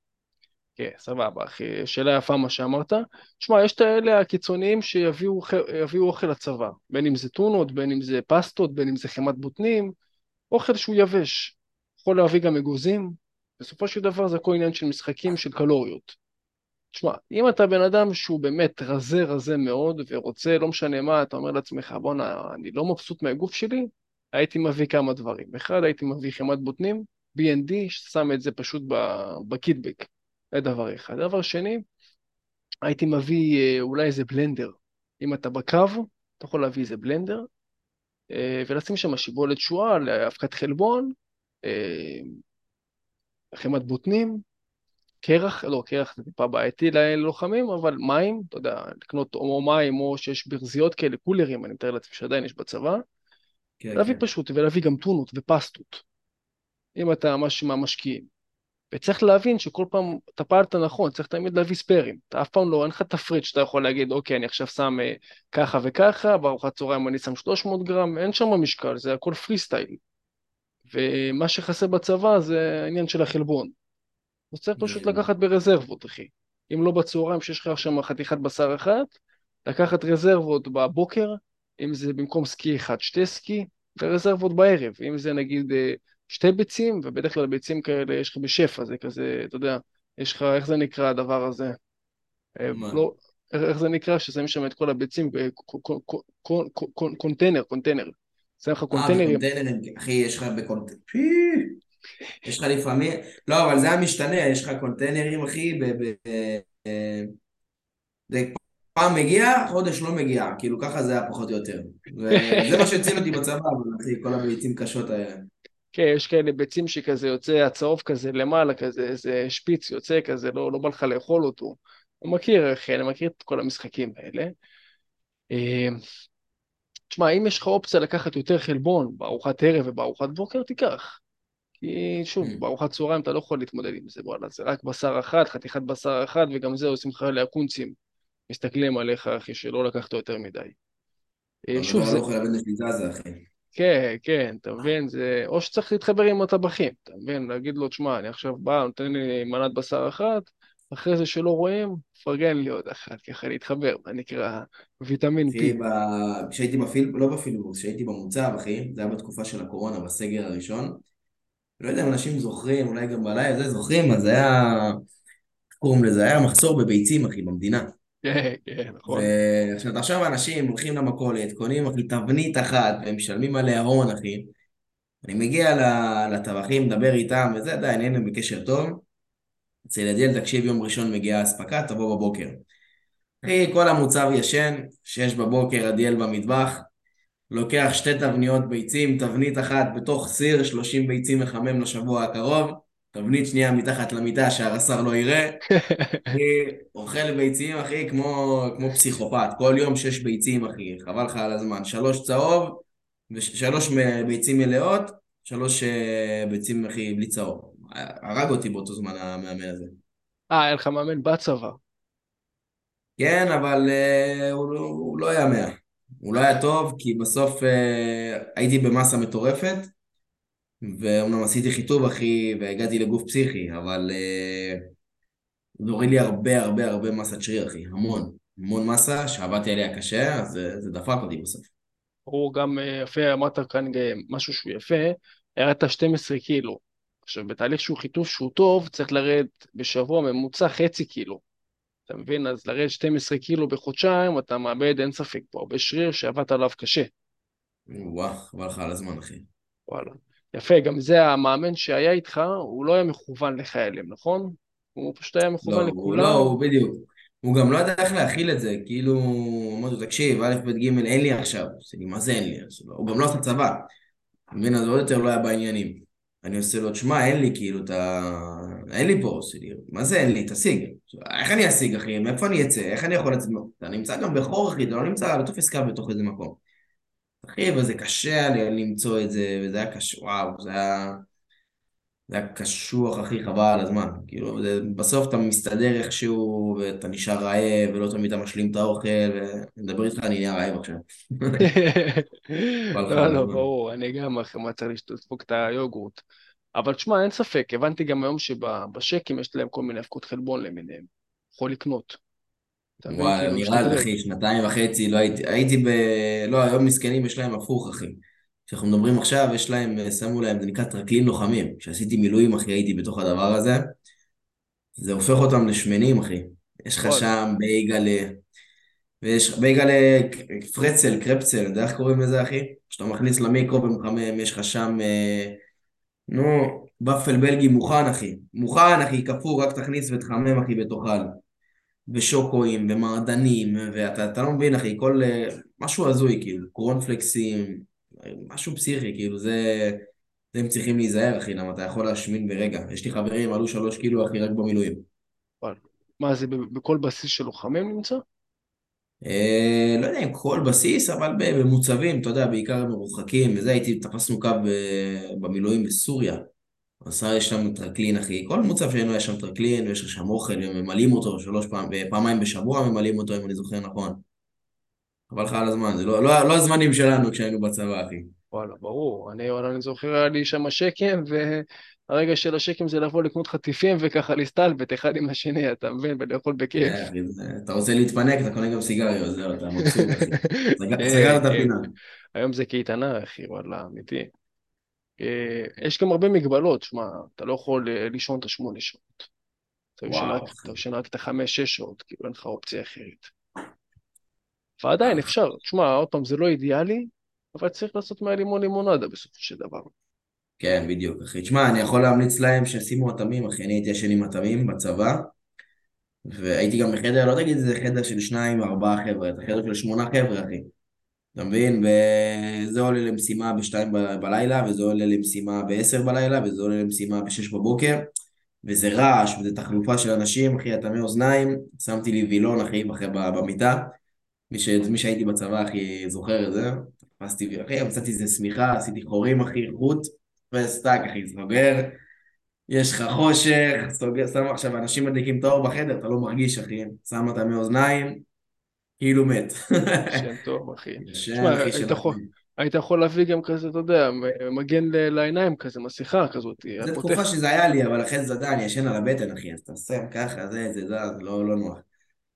כן, סבבה, אחי. שאלה יפה מה שאמרת. תשמע, יש את האלה הקיצוניים שיביאו אוכל- יביאו אוכל לצבא. בין אם זה טונות, בין אם זה פסטות, בין אם זה חמת בוטנים. אוכל שהוא יבש. יכול להביא גם אגוזים. בסופו של דבר זה הכל עניין של משחקים של קלוריות. תשמע, אם אתה בן אדם שהוא באמת רזה רזה מאוד ורוצה, לא משנה מה, אתה אומר לעצמך, בואנה, אני לא מבסוט מהגוף שלי, הייתי מביא כמה דברים. אחד, הייתי מביא חמת בוטנים, B&D, ששם את זה פשוט בקיטבק. זה דבר אחד. דבר שני, הייתי מביא אה, אולי איזה בלנדר. אם אתה בקרב, אתה יכול להביא איזה בלנדר, אה, ולשים שם שיבולת שועל, אבקת חלבון, אה, חמת בוטנים, קרח, לא, קרח זה טיפה בעייתי ללוחמים, אבל מים, אתה יודע, לקנות או מים או שיש ברזיות כאלה, קולרים, אני מתאר לעצמי שעדיין יש בצבא, כן, להביא כן. פשוט, ולהביא גם טונות ופסטות, אם אתה ממש מהמשקיעים. וצריך להבין שכל פעם אתה פעלת נכון, צריך תמיד להביא ספיירים. אתה אף פעם לא, אין לך תפריט שאתה יכול להגיד, אוקיי, אני עכשיו שם אה, ככה וככה, בארוחת צהריים אני שם 300 גרם, אין שם משקל, זה הכל פרי סטייל. ומה שחסר בצבא זה העניין של החלבון. אז צריך פשוט לקחת ברזרבות, אחי. אם לא בצהריים שיש לך שם חתיכת בשר אחת, לקחת רזרבות בבוקר, אם זה במקום סקי אחד, שתי סקי, ורזרבות בערב. אם זה נגיד אה, שתי ביצים, ובדרך כלל ביצים כאלה יש לך בשפע, זה כזה, אתה יודע, יש לך, איך זה נקרא הדבר הזה? אה, מה? לא, איך זה נקרא? ששמים שם את כל הביצים בקונטיינר, קונטיינר. שם לך אה, קונטיינרים. אחי, יש לך בקונטיינרים, יש לך לפעמים, לא, אבל זה המשתנה, יש לך קונטיינרים, אחי, ב... פעם מגיע, חודש לא מגיע, כאילו ככה זה היה פחות או יותר. וזה מה שהציל אותי בצבא, אבל אחי, כל הביצים קשות האלה. כן, יש כאלה ביצים שכזה יוצא הצהוב כזה למעלה, כזה איזה שפיץ יוצא כזה, לא, לא בא לך לאכול אותו. אני מכיר, אחי, אני מכיר את כל המשחקים האלה. אה, תשמע, אם יש לך אופציה לקחת יותר חלבון בארוחת ערב ובארוחת בוקר, תיקח. כי שוב, Hmm. בארוחת צהריים אתה לא יכול להתמודד עם זה, וואלה, זה רק בשר אחד, חתיכת בשר אחד, וגם זה עושים לך עליה קונצים. מסתכלים עליך, אחי, שלא לקחת יותר מדי. אה, שוב, זה, לא יכול לאבד בשליטה זה, אחי. כן, כן, אתה מבין? זה... או שצריך להתחבר עם הטבחים, אתה מבין? להגיד לו, תשמע, אני עכשיו בא, נותן לי מנת בשר אחת, אחרי זה שלא רואים, פרגן לי עוד אחת, ככה להתחבר, מה נקרא ויטמין P. כשהייתי בפיל... לא בפילבוקס, כשהייתי במוצב, אחי, זה היה בתקופה של הקורונה, בסגר הראשון. לא יודע אם אנשים זוכרים, אולי גם בלילה, זה זוכרים, אז היה... איך קוראים לזה? היה מחסור בביצים, אחי, במדינה. כן, כן, נכון. תחשוב אנשים הולכים למכולת, קונים אחי תבנית אחת והם משלמים עליה הון אחי. אני מגיע לטבחים, מדבר איתם וזה, עדיין אין להם בקשר טוב. אצל ידיאל, תקשיב, יום ראשון מגיעה אספקה, תבוא בבוקר. אחי, כל המוצר ישן, שש בבוקר, עדיאל במטבח, לוקח שתי תבניות ביצים, תבנית אחת בתוך סיר, 30 ביצים מחמם לשבוע הקרוב, תבנית שנייה מתחת למיטה שהרס"ר לא יראה, אחי, אוכל ביצים, אחי, כמו, כמו פסיכופת. כל יום שש ביצים, אחי, חבל לך על הזמן. שלוש צהוב, ושלוש מ- ביצים מלאות, שלוש אה, ביצים, אחי, בלי צהוב. הרג אותי באותו זמן המאמן הזה. אה, היה לך מאמן בצבא. כן, אבל אה, הוא, לא, הוא לא היה מאה. הוא לא היה טוב, כי בסוף אה, הייתי במסה מטורפת, ואומנם עשיתי חיטוב, אחי, והגעתי לגוף פסיכי, אבל אה, זה הוריד לי הרבה הרבה הרבה מסת שריר, אחי, המון. המון מסה, שעבדתי עליה קשה, אז זה, זה דפק אותי בסוף. הוא גם אה, יפה, אמרת כאן אה, משהו שהוא יפה, ירדת 12 קילו. עכשיו, בתהליך שהוא חיתוך שהוא טוב, צריך לרדת בשבוע ממוצע חצי קילו. אתה מבין? אז לרדת 12 קילו בחודשיים, אתה מאבד, אין ספק, פה הרבה שריר שעבדת עליו קשה. וואו, חבל לך על הזמן, אחי. וואלה. יפה, גם זה המאמן שהיה איתך, הוא לא היה מכוון לחיילים, נכון? הוא פשוט היה לא, מכוון הוא לכולם. לא, הוא בדיוק. הוא גם לא ידע איך להכיל את זה, כאילו, אמרתי לו, תקשיב, א', ב', ג', אין לי עכשיו. עושה לי, מה זה אין לי? לא- הוא גם לא עשה צבא. אתה מבין, אז עוד יותר לא היה בעניינים. אני עושה לו, תשמע, אין לי, כאילו, אתה... אין לי פה, עושה לי, מה זה אין לי? תשיג. איך אני אשיג, אחי? מאיפה אני אצא? איך אני יכול לצאת? אתה נמצא גם בחור, אחי, אתה לא נמצא, לא תופס קו בתוך איזה מקום. אחי, וזה קשה היה לי למצוא את זה, וזה היה קשה, וואו, זה היה... זה היה קשוח, אחי, חבל על הזמן. כאילו, זה, בסוף אתה מסתדר איכשהו, ואתה נשאר רעב, ולא תמיד אתה משלים את האוכל, ואני מדבר איתך, אני נהיה רעב עכשיו. לא, לא. ברור, אני גם אחרי מה צריך לדפוק את היוגורט. אבל תשמע, אין ספק, הבנתי גם היום שבשקים יש להם כל מיני אבקות חלבון למיניהם. יכול לקנות. וואי, כאילו, נראה לי, משתדרג. אחי, שנתיים וחצי, לא הייתי, הייתי ב... לא, היום מסכנים, יש להם הפוך, אחי. כשאנחנו מדברים עכשיו, יש להם, שמו להם, זה נקרא טרקלין לוחמים. כשעשיתי מילואים, אחי, הייתי בתוך הדבר הזה. זה הופך אותם לשמנים, אחי. יש לך וואלה. שם בייגלה, ויש בייגלה פרצל, קרפצל, אתה יודע איך קוראים לזה, אחי? כשאתה מכניס למיקרו ומחמם, יש לך שם, אה, נו, ופל בלגי מוכן, אחי. מוכן, אחי, קפוא, רק תכניס ותחמם, אחי, ותאכל. ושוקואים, ומעדנים, ואתה אתה לא מבין, אחי, כל... אה, משהו הזוי, כאילו, קורנפלקסים, משהו פסיכי, כאילו, זה... זה הם צריכים להיזהר, אחי, למה אתה יכול להשמין ברגע. יש לי חברים, עלו שלוש קילו, אחי, רק במילואים. מה זה, בכל בסיס של לוחמים נמצא? אה, לא יודע אם כל בסיס, אבל במוצבים, אתה יודע, בעיקר מרוחקים, וזה, הייתי, תפסנו קו ב- במילואים בסוריה. אז יש שם טרקלין, אחי. כל מוצב שהיינו, יש שם טרקלין, ויש שם אוכל, וממלאים אותו שלוש פעם, פעמיים בשבוע ממלאים אותו, אם אני זוכר נכון. חבל לך על הזמן, זה לא, לא, לא הזמנים שלנו כשהיינו בצבא, אחי. וואלה, ברור. אני, אני זוכר, היה לי שם שקם, והרגע של השקם זה לבוא לקנות חטיפים וככה להסתלבט אחד עם השני, אתה מבין? ולאכול בכיף. אה, אחי, זה- אתה רוצה להתפנק, אתה קונה גם סיגריות, זהו, אתה מבסוט, אחי. כן, סגרת את כן. הפינה. היום זה קייטנה, אחי, וואלה, אמיתי. אה, יש גם הרבה מגבלות, שמע, אתה לא יכול אה, לישון את השמונה שעות. אתה ישן רק, את החמש-שש שעות, כאילו אין לך אופציה אחרת. ועדיין אפשר, תשמע, עוד פעם, זה לא אידיאלי, אבל צריך לעשות מהלימון לימונדה בסופו של דבר. כן, בדיוק, אחי. תשמע, אני יכול להמליץ להם שישימו אטמים, אחי. אני הייתי ישן עם אטמים בצבא, והייתי גם בחדר, לא תגיד זה חדר של שניים, ארבעה חבר'ה, זה חדר של שמונה חבר'ה, אחי. אתה מבין? וזה עולה למשימה בשתיים בלילה, וזה עולה למשימה בעשר בלילה, וזה עולה למשימה בשש בבוקר, וזה רעש, וזה תחלופה של אנשים, אחי, אטמי אוזניים, שמתי לי וילון, אחי, ב- במיטה. מי, ש... מי שהייתי בצבא, אחי, זוכר את זה. תפסתי, אחי, מצאתי איזה שמיכה, עשיתי חורים, אחי, חוט, וסטאק, אחי, סוגר. יש לך חושך, סוגר, שם עכשיו, אנשים מדליקים את האור בחדר, אתה לא מרגיש, אחי. שם אטמי אוזניים, כאילו מת. ישן טוב, אחי. תשמע, אחי, היית של יכול, היית יכול להביא גם כזה, אתה יודע, מגן לעיניים כזה, מסכה כזאת, זו תקופה שזה היה לי, אבל אחרי זה, אתה יודע, אני ישן על הבטן, אחי, אז אתה שם ככה, זה, זה, זה, זה לא, לא נוח.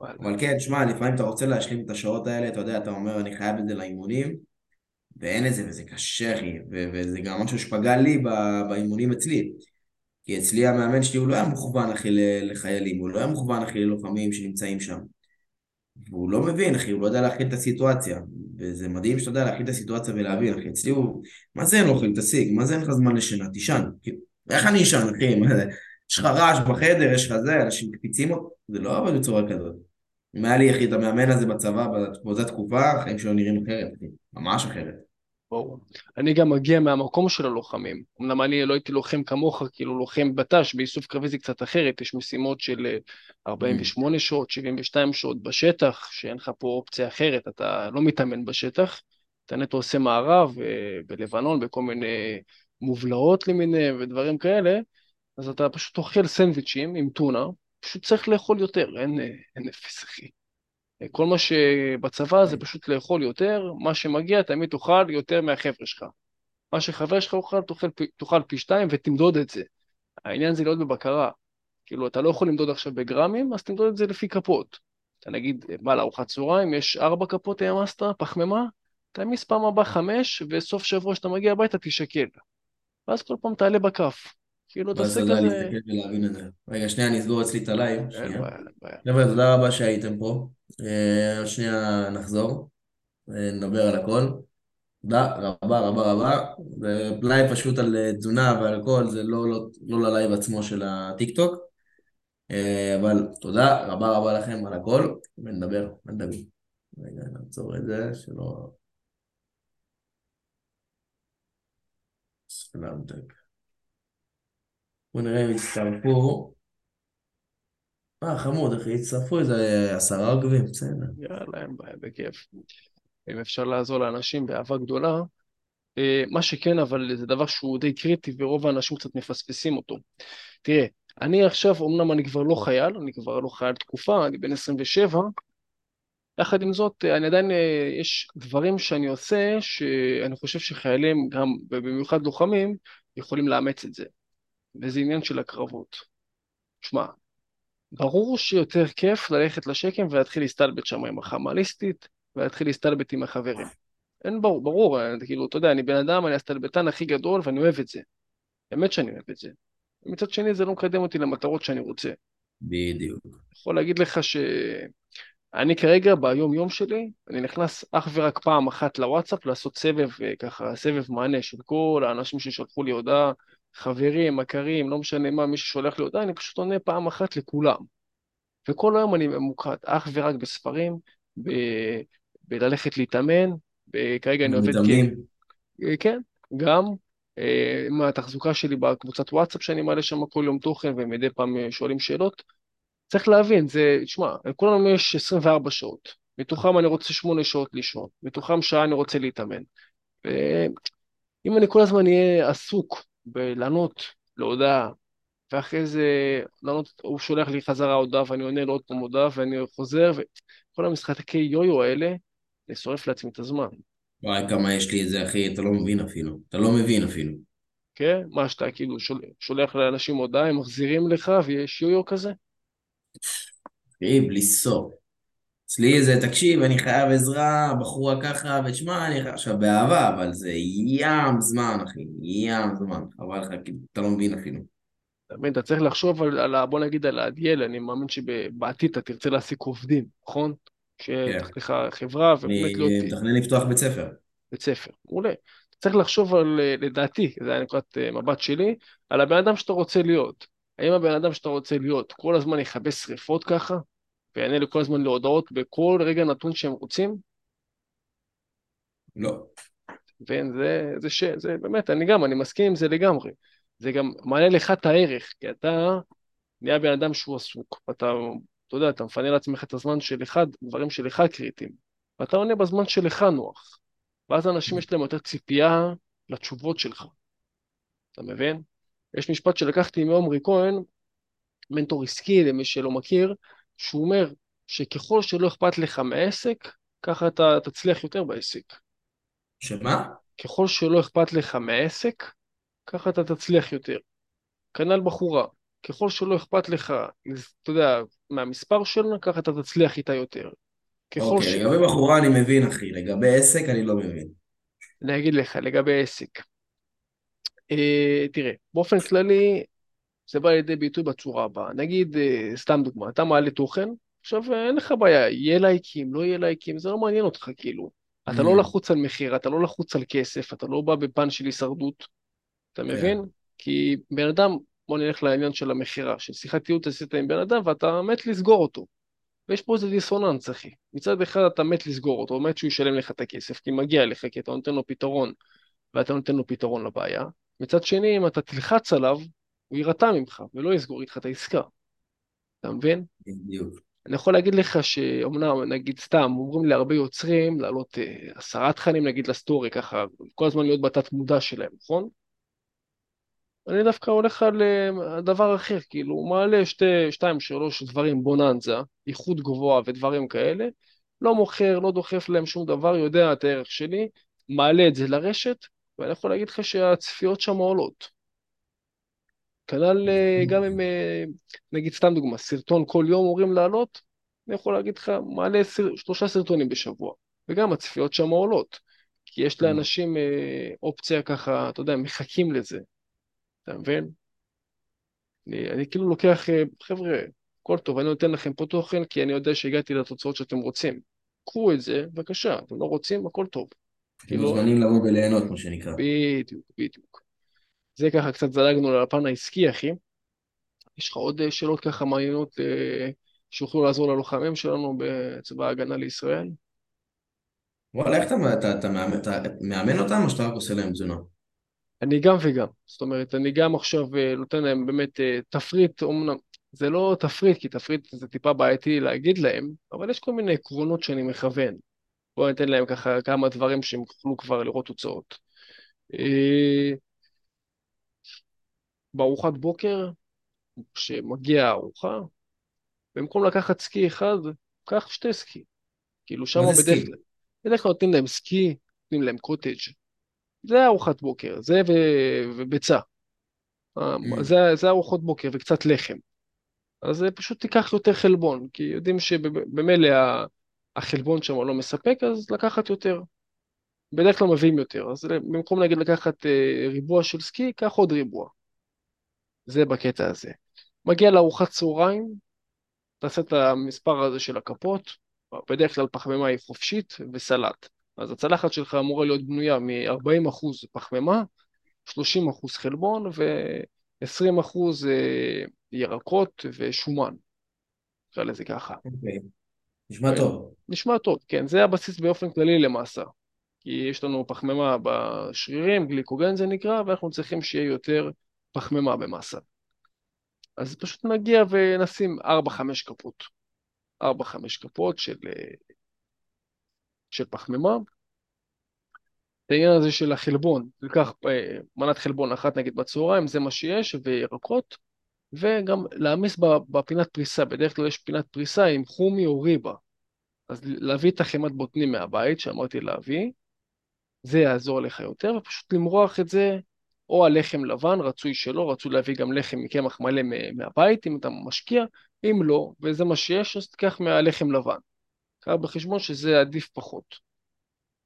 אבל כן, שמע, לפעמים אתה רוצה להשלים את השעות האלה, אתה יודע, אתה אומר, אני חייב את זה לאימונים, ואין את זה, וזה קשה, אחי, וזה גם משהו שפגע לי באימונים אצלי. כי אצלי המאמן שלי הוא לא היה מוכוון, אחי, לחיילים, הוא לא היה מוכוון, אחי, ללוחמים שנמצאים שם. והוא לא מבין, אחי, הוא לא יודע להכיל את הסיטואציה. וזה מדהים שאתה יודע להכיל את הסיטואציה ולהבין, אחי. אצלי הוא, מה זה אין אוכל, תשיג? מה זה אין לך זמן לשינה? תישן. איך אני אשן, אחי? יש לך רעש בחדר, יש לך זה, אנשים מקפיצים אותו, זה לא עובד בצורה כזאת. אם היה לי, אחי, את המאמן הזה בצבא, באותה תקופה, החיים שלו נראים אחרת, אחי. ממש אחרת. ברור. אני גם מגיע מהמקום של הלוחמים. אמנם אני לא הייתי לוחם כמוך, כאילו לוחם בט"ש, באיסוף קרבי זה קצת אחרת, יש משימות של אה, 48 שעות, 72 שעות בשטח, שאין לך פה אופציה אחרת, אתה לא מתאמן בשטח, אתה נטו עושה מערב אה, בלבנון, בכל מיני מובלעות למיניהם ודברים כאלה, אז אתה פשוט אוכל סנדוויצ'ים עם טונה, פשוט צריך לאכול יותר, אין, אה, אין אפס אחי. כל מה שבצבא זה פשוט לאכול יותר, מה שמגיע תמיד תאכל יותר מהחבר'ה שלך. מה שחבר שלך אוכל, תאכל, תאכל פי שתיים ותמדוד את זה. העניין זה להיות בבקרה. כאילו, אתה לא יכול למדוד עכשיו בגרמים, אז תמדוד את זה לפי כפות. אתה נגיד, בא לארוחת צהריים, יש ארבע כפות העמסת, פחמימה, תעמיס פעם הבאה חמש, וסוף שבוע שאתה מגיע הביתה תשקל. ואז כל פעם תעלה בכף. כאילו, ואז תעשה אתה יודע כזה... להסתכל ולהבין את זה. רגע, שנייה, אני אסגור אצלי את הלייב. חבר'ה, תודה רבה שהייתם פה. אה, עוד שנייה נחזור, אה, נדבר על הכל. תודה רבה רבה רבה. ולייב פשוט על אה, תזונה ועל הכל, זה לא, לא, לא ללייב עצמו של הטיקטוק. אה, אבל תודה רבה רבה לכם על הכל, ונדבר, נדבר. רגע, נעצור את זה, שלא... סלאמתק. בואו נראה אם יצטרפו. אה, חמוד, אחי, הצטרפו איזה עשרה עוקבים, בסדר. יאללה, אין בעיה, בכיף. אם אפשר לעזור לאנשים באהבה גדולה, אה, מה שכן, אבל זה דבר שהוא די קריטי ורוב האנשים קצת מפספסים אותו. תראה, אני עכשיו, אמנם אני כבר לא חייל, אני כבר לא חייל תקופה, אני בן 27, יחד עם זאת, אני עדיין, אה, יש דברים שאני עושה שאני חושב שחיילים, גם ובמיוחד לוחמים, יכולים לאמץ את זה. וזה עניין של הקרבות. שמע, ברור שיותר כיף ללכת לשקם ולהתחיל להסתלבט שם עם החמאליסטית ולהתחיל להסתלבט עם החברים. אין ברור, ברור, אני, כאילו, אתה יודע, אני בן אדם, אני הסתלבטן הכי גדול ואני אוהב את זה. באמת שאני אוהב את זה. מצד שני זה לא מקדם אותי למטרות שאני רוצה. בדיוק. יכול להגיד לך שאני כרגע ביום יום שלי, אני נכנס אך ורק פעם אחת לוואטסאפ לעשות סבב, אה, ככה, סבב מענה של כל האנשים ששלחו לי הודעה, חברים, מכרים, לא משנה מה, מי ששולח לי הודעה, אני פשוט עונה פעם אחת לכולם. וכל היום אני ממוקד אך ורק בספרים, ב... בללכת להתאמן. כרגע אני עובד כ... אה, כן, גם אה, עם התחזוקה שלי בקבוצת וואטסאפ שאני מעלה שם כל יום תוכן ומדי פעם אה, שואלים שאלות. צריך להבין, זה, תשמע, לכולנו יש 24 שעות, מתוכם אני רוצה 8 שעות לישון, מתוכם שעה אני רוצה להתאמן. ואם אני כל הזמן אהיה עסוק בלענות להודעה, ואחרי זה לענות, הוא שולח לי חזרה הודעה ואני עונה לו עוד פעם הודעה ואני חוזר, וכל המשחקי יו-יו האלה, אני שורף לעצמי את הזמן. וואי, כמה יש לי את זה, אחי, אתה לא מבין אפילו. אתה לא מבין אפילו. כן? מה שאתה כאילו שול- שולח לאנשים הודעה, הם מחזירים לך ויש יו-יו כזה? אחי, בלי סוף. אצלי זה, תקשיב, אני חייב עזרה, בחורה ככה, ותשמע, אני חייב... עכשיו, באהבה, אבל זה ים זמן, אחי, ים זמן. חבל לך, כאילו, אתה לא מבין אפילו. אתה מבין, אתה צריך לחשוב על, על בוא נגיד על ה-DL, אני מאמין שבעתיד אתה תרצה להעסיק עובדים, נכון? כן. שתחתיך חברה ובאמת להיות אני מתכנן לפתוח בית ספר. בית ספר, מעולה. אתה צריך לחשוב על, אה, לדעתי, זה היה נקודת אה, מבט שלי, על הבן אדם שאתה רוצה להיות. האם הבן אדם שאתה רוצה להיות כל הזמן יכבה שריפות ככה, ויענה לי כל הזמן להודעות בכל רגע נתון שהם רוצים? לא. ואין, זה, זה, ש, זה באמת, אני גם, אני מסכים עם זה לגמרי. זה גם מעלה לך את הערך, כי אתה נהיה בן אדם שהוא עסוק, ואתה, אתה יודע, אתה מפנה לעצמך את הזמן שלך, דברים שלך קריטיים, ואתה עונה בזמן שלך נוח. ואז אנשים יש להם יותר ציפייה לתשובות שלך, אתה מבין? יש משפט שלקחתי מעומרי כהן, מנטור עסקי למי שלא מכיר, שהוא אומר שככל שלא אכפת לך מהעסק, ככה אתה תצליח יותר בעסק. שמה? ככל שלא אכפת לך מהעסק, ככה אתה תצליח יותר. כנ"ל בחורה, ככל שלא אכפת לך, אתה יודע, מהמספר שלה, ככה אתה תצליח איתה יותר. ככל ש... אוקיי, לגבי בחורה אני מבין, אחי. לגבי עסק אני לא מבין. אני אגיד לך, לגבי עסק. אה, תראה, באופן כללי, זה בא לידי ביטוי בצורה הבאה. נגיד, אה, סתם דוגמה, אתה מעלה תוכן, עכשיו אה, אין לך בעיה, יהיה לייקים, לא יהיה לייקים, זה לא מעניין אותך, כאילו. אתה לא Mm, לחוץ על מחיר, אתה לא לחוץ על כסף, אתה לא בא בפן של הישרדות, אתה כן. מבין? כי בן אדם, בוא נלך לעניין של המכירה, של שיחת ייעוץ עשית עם בן אדם ואתה מת לסגור אותו. ויש פה איזה דיסוננס, אחי. מצד אחד אתה מת לסגור אותו, מת שהוא ישלם לך את הכסף, כי מגיע לך, כי אתה נותן לו פתרון, ואתה נותן לו פתרון לבעיה. מצד שני, אם אתה תלחץ עליו, הוא יירתע ממך, ולא יסגור איתך את העסקה. אתה מבין? בדיוק. אני יכול להגיד לך שאומנם, נגיד סתם, אומרים להרבה יוצרים להעלות אה, עשרה תכנים, נגיד לסטורי, ככה, כל הזמן להיות בתת מודע שלהם, נכון? אני דווקא הולך על אה, דבר אחר, כאילו, הוא מעלה שתי, שתיים, שלוש דברים בוננזה, איכות גבוה ודברים כאלה, לא מוכר, לא דוחף להם שום דבר, יודע את הערך שלי, מעלה את זה לרשת, ואני יכול להגיד לך שהצפיות שם עולות. כנ"ל אה, גם אם, אה, נגיד סתם דוגמה, סרטון כל יום אומרים לעלות, אני יכול להגיד לך, מעלה סר, שלושה סרטונים בשבוע, וגם הצפיות שם עולות, כי יש Mm. לאנשים אה, אופציה ככה, אתה יודע, מחכים לזה, אתה מבין? אני, אני כאילו לוקח, חבר'ה, הכל טוב, אני נותן לכם פה תוכן, כי אני יודע שהגעתי לתוצאות שאתם רוצים. קחו את זה, בבקשה, אתם לא רוצים, הכל טוב. כאילו, מוזמנים לבוא וליהנות, מה שנקרא. בדיוק, בדיוק. זה ככה קצת זלגנו לפן העסקי, אחי. יש לך עוד אה, שאלות ככה מעניינות אה, שיוכלו לעזור ללוחמים שלנו בצבא ההגנה לישראל? וואלה, איך אתה, אתה, אתה, מאמן, אתה מאמן אותם או שאתה רק עושה להם תזונה? אני גם וגם. זאת אומרת, אני גם עכשיו אה, נותן להם באמת תפריט, אומנם זה לא תפריט, כי תפריט זה טיפה בעייתי להגיד להם, אבל יש כל מיני עקרונות שאני מכוון. בואו ניתן להם ככה כמה דברים שהם יוכלו כבר לראות תוצאות. בארוחת בוקר, כשמגיעה הארוחה, במקום לקחת סקי אחד, קח שתי סקי. כאילו זה בדרך? כלל, בדרך כלל נותנים להם סקי, נותנים להם קוטג'. זה ארוחת בוקר, זה ו... וביצה. אה, Mm. זה, זה ארוחות בוקר וקצת לחם. אז פשוט תיקח יותר חלבון, כי יודעים שבמילא החלבון שם לא מספק, אז לקחת יותר. בדרך כלל מביאים יותר, אז במקום נגיד לקחת אה, ריבוע של סקי, קח עוד ריבוע. זה בקטע הזה. מגיע לארוחת צהריים, תעשה את המספר הזה של הכפות, בדרך כלל פחמימה היא חופשית וסלט. אז הצלחת שלך אמורה להיות בנויה מ-40% פחמימה, 30% חלבון ו-20% ירקות ושומן, נקרא לזה ככה. אוקיי. נשמע טוב. נשמע טוב, כן, זה הבסיס באופן כללי למאסה. כי יש לנו פחמימה בשרירים, גליקוגן זה נקרא, ואנחנו צריכים שיהיה יותר פחמימה במאסה. אז פשוט נגיע ונשים 4-5 כפות. 4-5 כפות של, של פחמימה. את העניין הזה של החלבון, תיקח אה, מנת חלבון אחת נגיד בצהריים, זה מה שיש, וירקות, וגם להעמיס בפינת פריסה, בדרך כלל יש פינת פריסה עם חומי או ריבה. אז להביא את החמת בוטנים מהבית, שאמרתי להביא, זה יעזור לך יותר, ופשוט למרוח את זה או על לחם לבן, רצוי שלא, רצוי להביא גם לחם מקמח מלא מהבית, אם אתה משקיע, אם לא, וזה מה שיש, אז תיקח מהלחם לבן. קח בחשבון שזה עדיף פחות.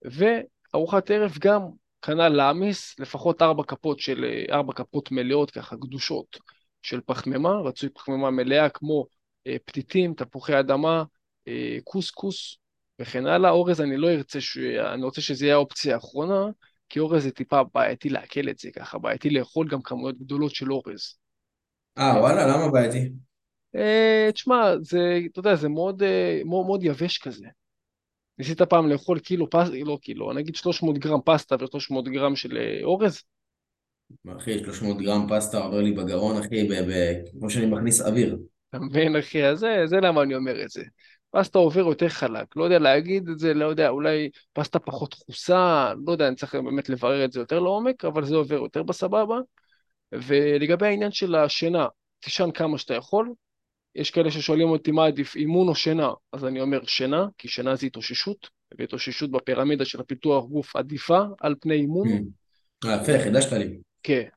וארוחת ערב גם, כנ"ל להעמיס לפחות ארבע כפות של, ארבע כפות מלאות ככה, גדושות, של פחמימה, רצוי פחמימה מלאה כמו אה, פתיתים, תפוחי אדמה, אה, קוסקוס וכן הלאה. אורז אני לא ארצה, ש... אני רוצה שזה יהיה האופציה האחרונה, כי אורז זה טיפה בעייתי לעכל את זה ככה, בעייתי לאכול גם כמויות גדולות של אורז. אה, וואלה, למה בעייתי? אה, תשמע, זה, אתה יודע, זה מאוד, אה, מאוד, מאוד יבש כזה. ניסית פעם לאכול קילו פסטה, לא קילו, נגיד 300 גרם פסטה ו-300 גרם של אה, אורז? אחי, 300 גרם פסטה עובר לי בגרון, אחי, כמו שאני מכניס אוויר. אתה מבין, אחי? אז זה, זה למה אני אומר את זה. פסטה עובר יותר חלק, לא יודע להגיד את זה, לא יודע, אולי פסטה פחות דחוסה, לא יודע, אני צריך באמת לברר את זה יותר לעומק, אבל זה עובר יותר בסבבה. ולגבי העניין של השינה, תישן כמה שאתה יכול. יש כאלה ששואלים אותי מה עדיף, אימון או שינה, אז אני אומר שינה, כי שינה זה התאוששות, והתאוששות בפירמידה של הפיתוח גוף עדיפה על פני אימון. אה, יפה, חידשת לי. כן,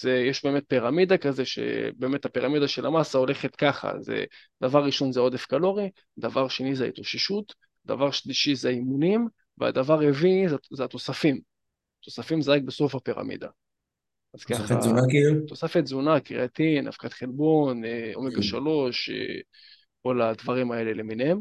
זה, יש באמת פירמידה כזה, שבאמת הפירמידה של המסה הולכת ככה, זה דבר ראשון זה עודף קלורי, דבר שני זה התאוששות, דבר שלישי זה אימונים, והדבר רביעי זה, זה התוספים. תוספים זה רק בסוף הפירמידה. אז ככה... תוספת תזונה כאילו? תוספת תזונה, קריאטין, אבקת חלבון, אה, אומגה 3, אה, כל הדברים האלה למיניהם.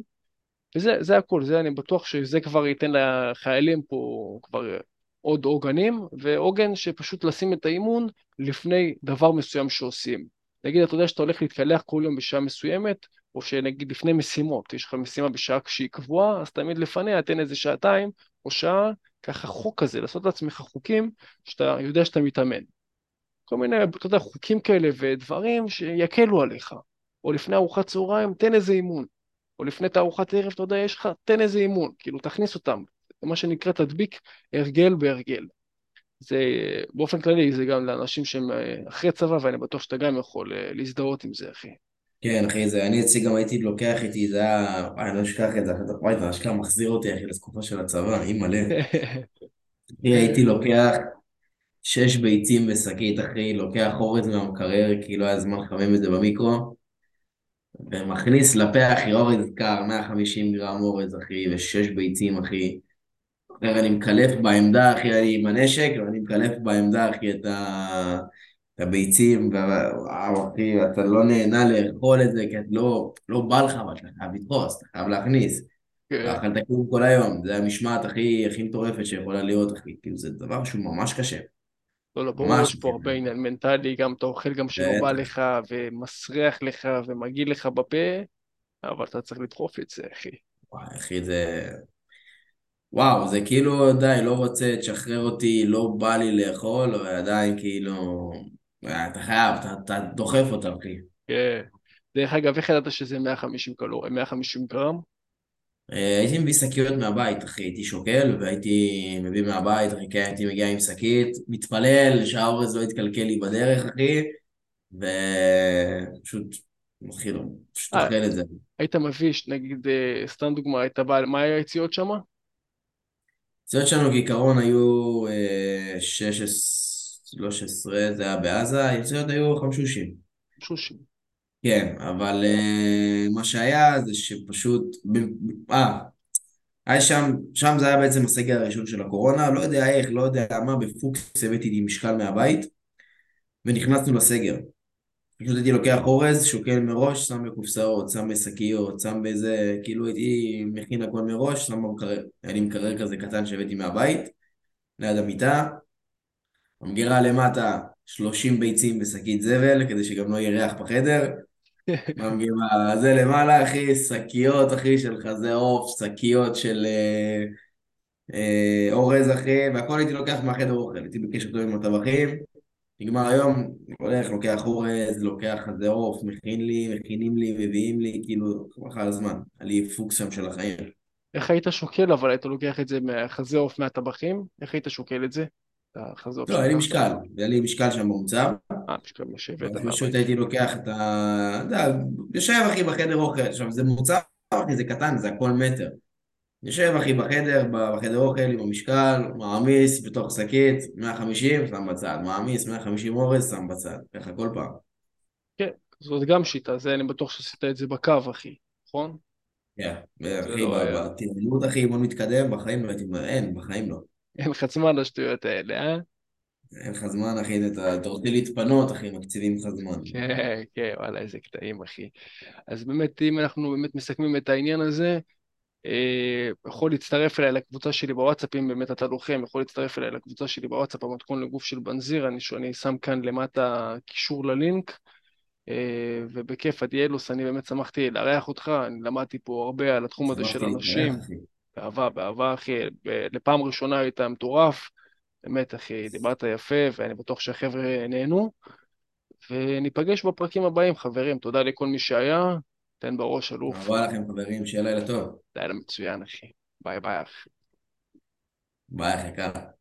וזה הכל, זה אני בטוח שזה כבר ייתן לחיילים פה כבר עוד עוגנים, ועוגן שפשוט לשים את האימון לפני דבר מסוים שעושים. נגיד, אתה יודע שאתה הולך להתקלח כל יום בשעה מסוימת, או שנגיד לפני משימות, יש לך משימה בשעה שהיא קבועה, אז תמיד לפניה תן איזה שעתיים או שעה, ככה חוק כזה, לעשות לעצמך חוקים שאתה יודע שאתה מתאמן. כל מיני, אתה יודע, חוקים כאלה ודברים שיקלו עליך. או לפני ארוחת צהריים, תן איזה אימון. או לפני תערוכת ערב, אתה יודע, יש לך, תן איזה אימון. כאילו, תכניס אותם. מה שנקרא תדביק הרגל בהרגל. זה באופן כללי, זה גם לאנשים שהם אה, אחרי צבא, ואני בטוח שאתה גם יכול אה, להזדהות עם זה, אחי. כן, אחי, זה, אני אצלי גם הייתי לוקח איתי, זה היה, אני לא אשכח את זה, וואי, זה אשכרה מחזיר אותי, אחי, לתקופה של הצבא, אי מלא. הייתי לוקח שש ביצים בשקית, אחי, לוקח אורז מהמקרר, כי לא היה זמן לחמם את זה במיקרו, ומכניס לפה, אחי, אורז קר, 150 גרם אורז, אחי, ושש ביצים, אחי. אחרי אני מקלף בעמדה, אחי, אני עם הנשק, ואני מקלף בעמדה, אחי, את, ה... את הביצים, וואו, אחי, אתה לא נהנה לאכול את זה, כי לא, לא בא לך, אבל אתה חייב לדחוס, אתה חייב להכניס. כן. אכלת כלום כל היום, זה המשמעת הכי, הכי מטורפת שיכולה להיות, אחי, כאילו זה דבר שהוא ממש קשה. לא, לא, ברור, יש פה הרבה עניין מנטלי, גם אתה אוכל גם שלא בא לך, ומסריח לך, ומגעיל לך בפה, אבל אתה צריך לדחוף את זה, אחי. וואי, אחי, זה... וואו, זה כאילו, די, לא רוצה, תשחרר אותי, לא בא לי לאכול, ועדיין כאילו... אתה חייב, אתה, אתה דוחף אותם, אחי. כן. דרך אגב, איך ידעת שזה 150 קלוריה, 150 גרם? אה, הייתי מביא שקיות מהבית, אחי, הייתי שוקל והייתי מביא מהבית, אחי, כן, הייתי מגיע עם שקית, מתפלל שהאורז לא יתקלקל לי בדרך, אחי, ופשוט מתחיל, פשוט אה, אוכל את זה. היית מביא, נגיד, אה, סתם דוגמה, היית בא, מה היה היציאות שם? היציאות שלנו כעיקרון היו 16, 13, זה היה בעזה, היציאות היו חמשושים. חמשושים. כן, אבל uh, מה שהיה זה שפשוט, אה, היה שם, שם זה היה בעצם הסגר הראשון של הקורונה, לא יודע איך, לא יודע מה, בפוקס הבאתי לי משקל מהבית, ונכנסנו לסגר. פשוט הייתי לוקח אורז, שוקל מראש, שם בקופסאות, שם בשקיות, שם באיזה, כאילו הייתי מכין הכל מראש, שם במקרר, היה לי מקרר כזה קטן שהבאתי מהבית, ליד המיטה, המגירה למטה, 30 ביצים בשקית זבל, כדי שגם לא יהיה ריח בחדר, ממגימה, זה למעלה, אחי, שקיות, אחי, של חזה עוף, שקיות של אה, אה, אורז, אחי, והכל הייתי לוקח מהחדר אוכל, הייתי בקשר טוב עם הטבחים, נגמר היום, הולך, לוקח אורז, לוקח חזה עוף, מכין לי, מכינים לי, מביאים לי, כאילו, חבל הזמן, לי פוקס שם של החיים. איך היית שוקל, אבל היית לוקח את זה מהחזה עוף מהטבחים? איך היית שוקל את זה? לא, היה לי משקל, היה לי משקל שם במוצר. אה, משקל משאבת. פשוט הייתי לוקח את ה... אתה יודע, יושב אחי בחדר אוכל, עכשיו זה מוצר, אחי, זה קטן, זה הכל מטר. יושב אחי בחדר, בחדר אוכל עם המשקל, מעמיס בתוך שקית, 150, שם בצד, מעמיס 150 אורז, שם בצד, ככה כל פעם. כן, זאת גם שיטה, זה אני בטוח שעשית את זה בקו, אחי, נכון? כן, אחי, לא היה. בטירונות, אחי, אימון מתקדם, בחיים לא אין, בחיים לא. אין לך זמן לשטויות האלה, אה? אין לך זמן, אחי, אתה רוצה להתפנות, אחי, מקציבים לך זמן. כן, כן, וואלה, איזה קטעים, אחי. אז באמת, אם אנחנו באמת מסכמים את העניין הזה, יכול להצטרף אליי לקבוצה שלי בוואטסאפ, אם באמת אתה לוחם, יכול להצטרף אליי לקבוצה שלי בוואטסאפ, המתכון לגוף של בנזיר, אני, אני שם כאן למטה קישור ללינק, אה, ובכיף, עדיאלוס, אני באמת שמחתי לארח אותך, אני למדתי פה הרבה על התחום הזה של אנשים. באהבה, באהבה, אחי, לפעם ראשונה היית מטורף, באמת, אחי, דיברת יפה, ואני בטוח שהחבר'ה נהנו, וניפגש בפרקים הבאים, חברים, תודה לכל מי שהיה, תן בראש, אלוף, אהבה לכם, חברים, שיהיה לילה טוב. לילה מצוין, אחי, ביי ביי, אחי. ביי, אחי, קל.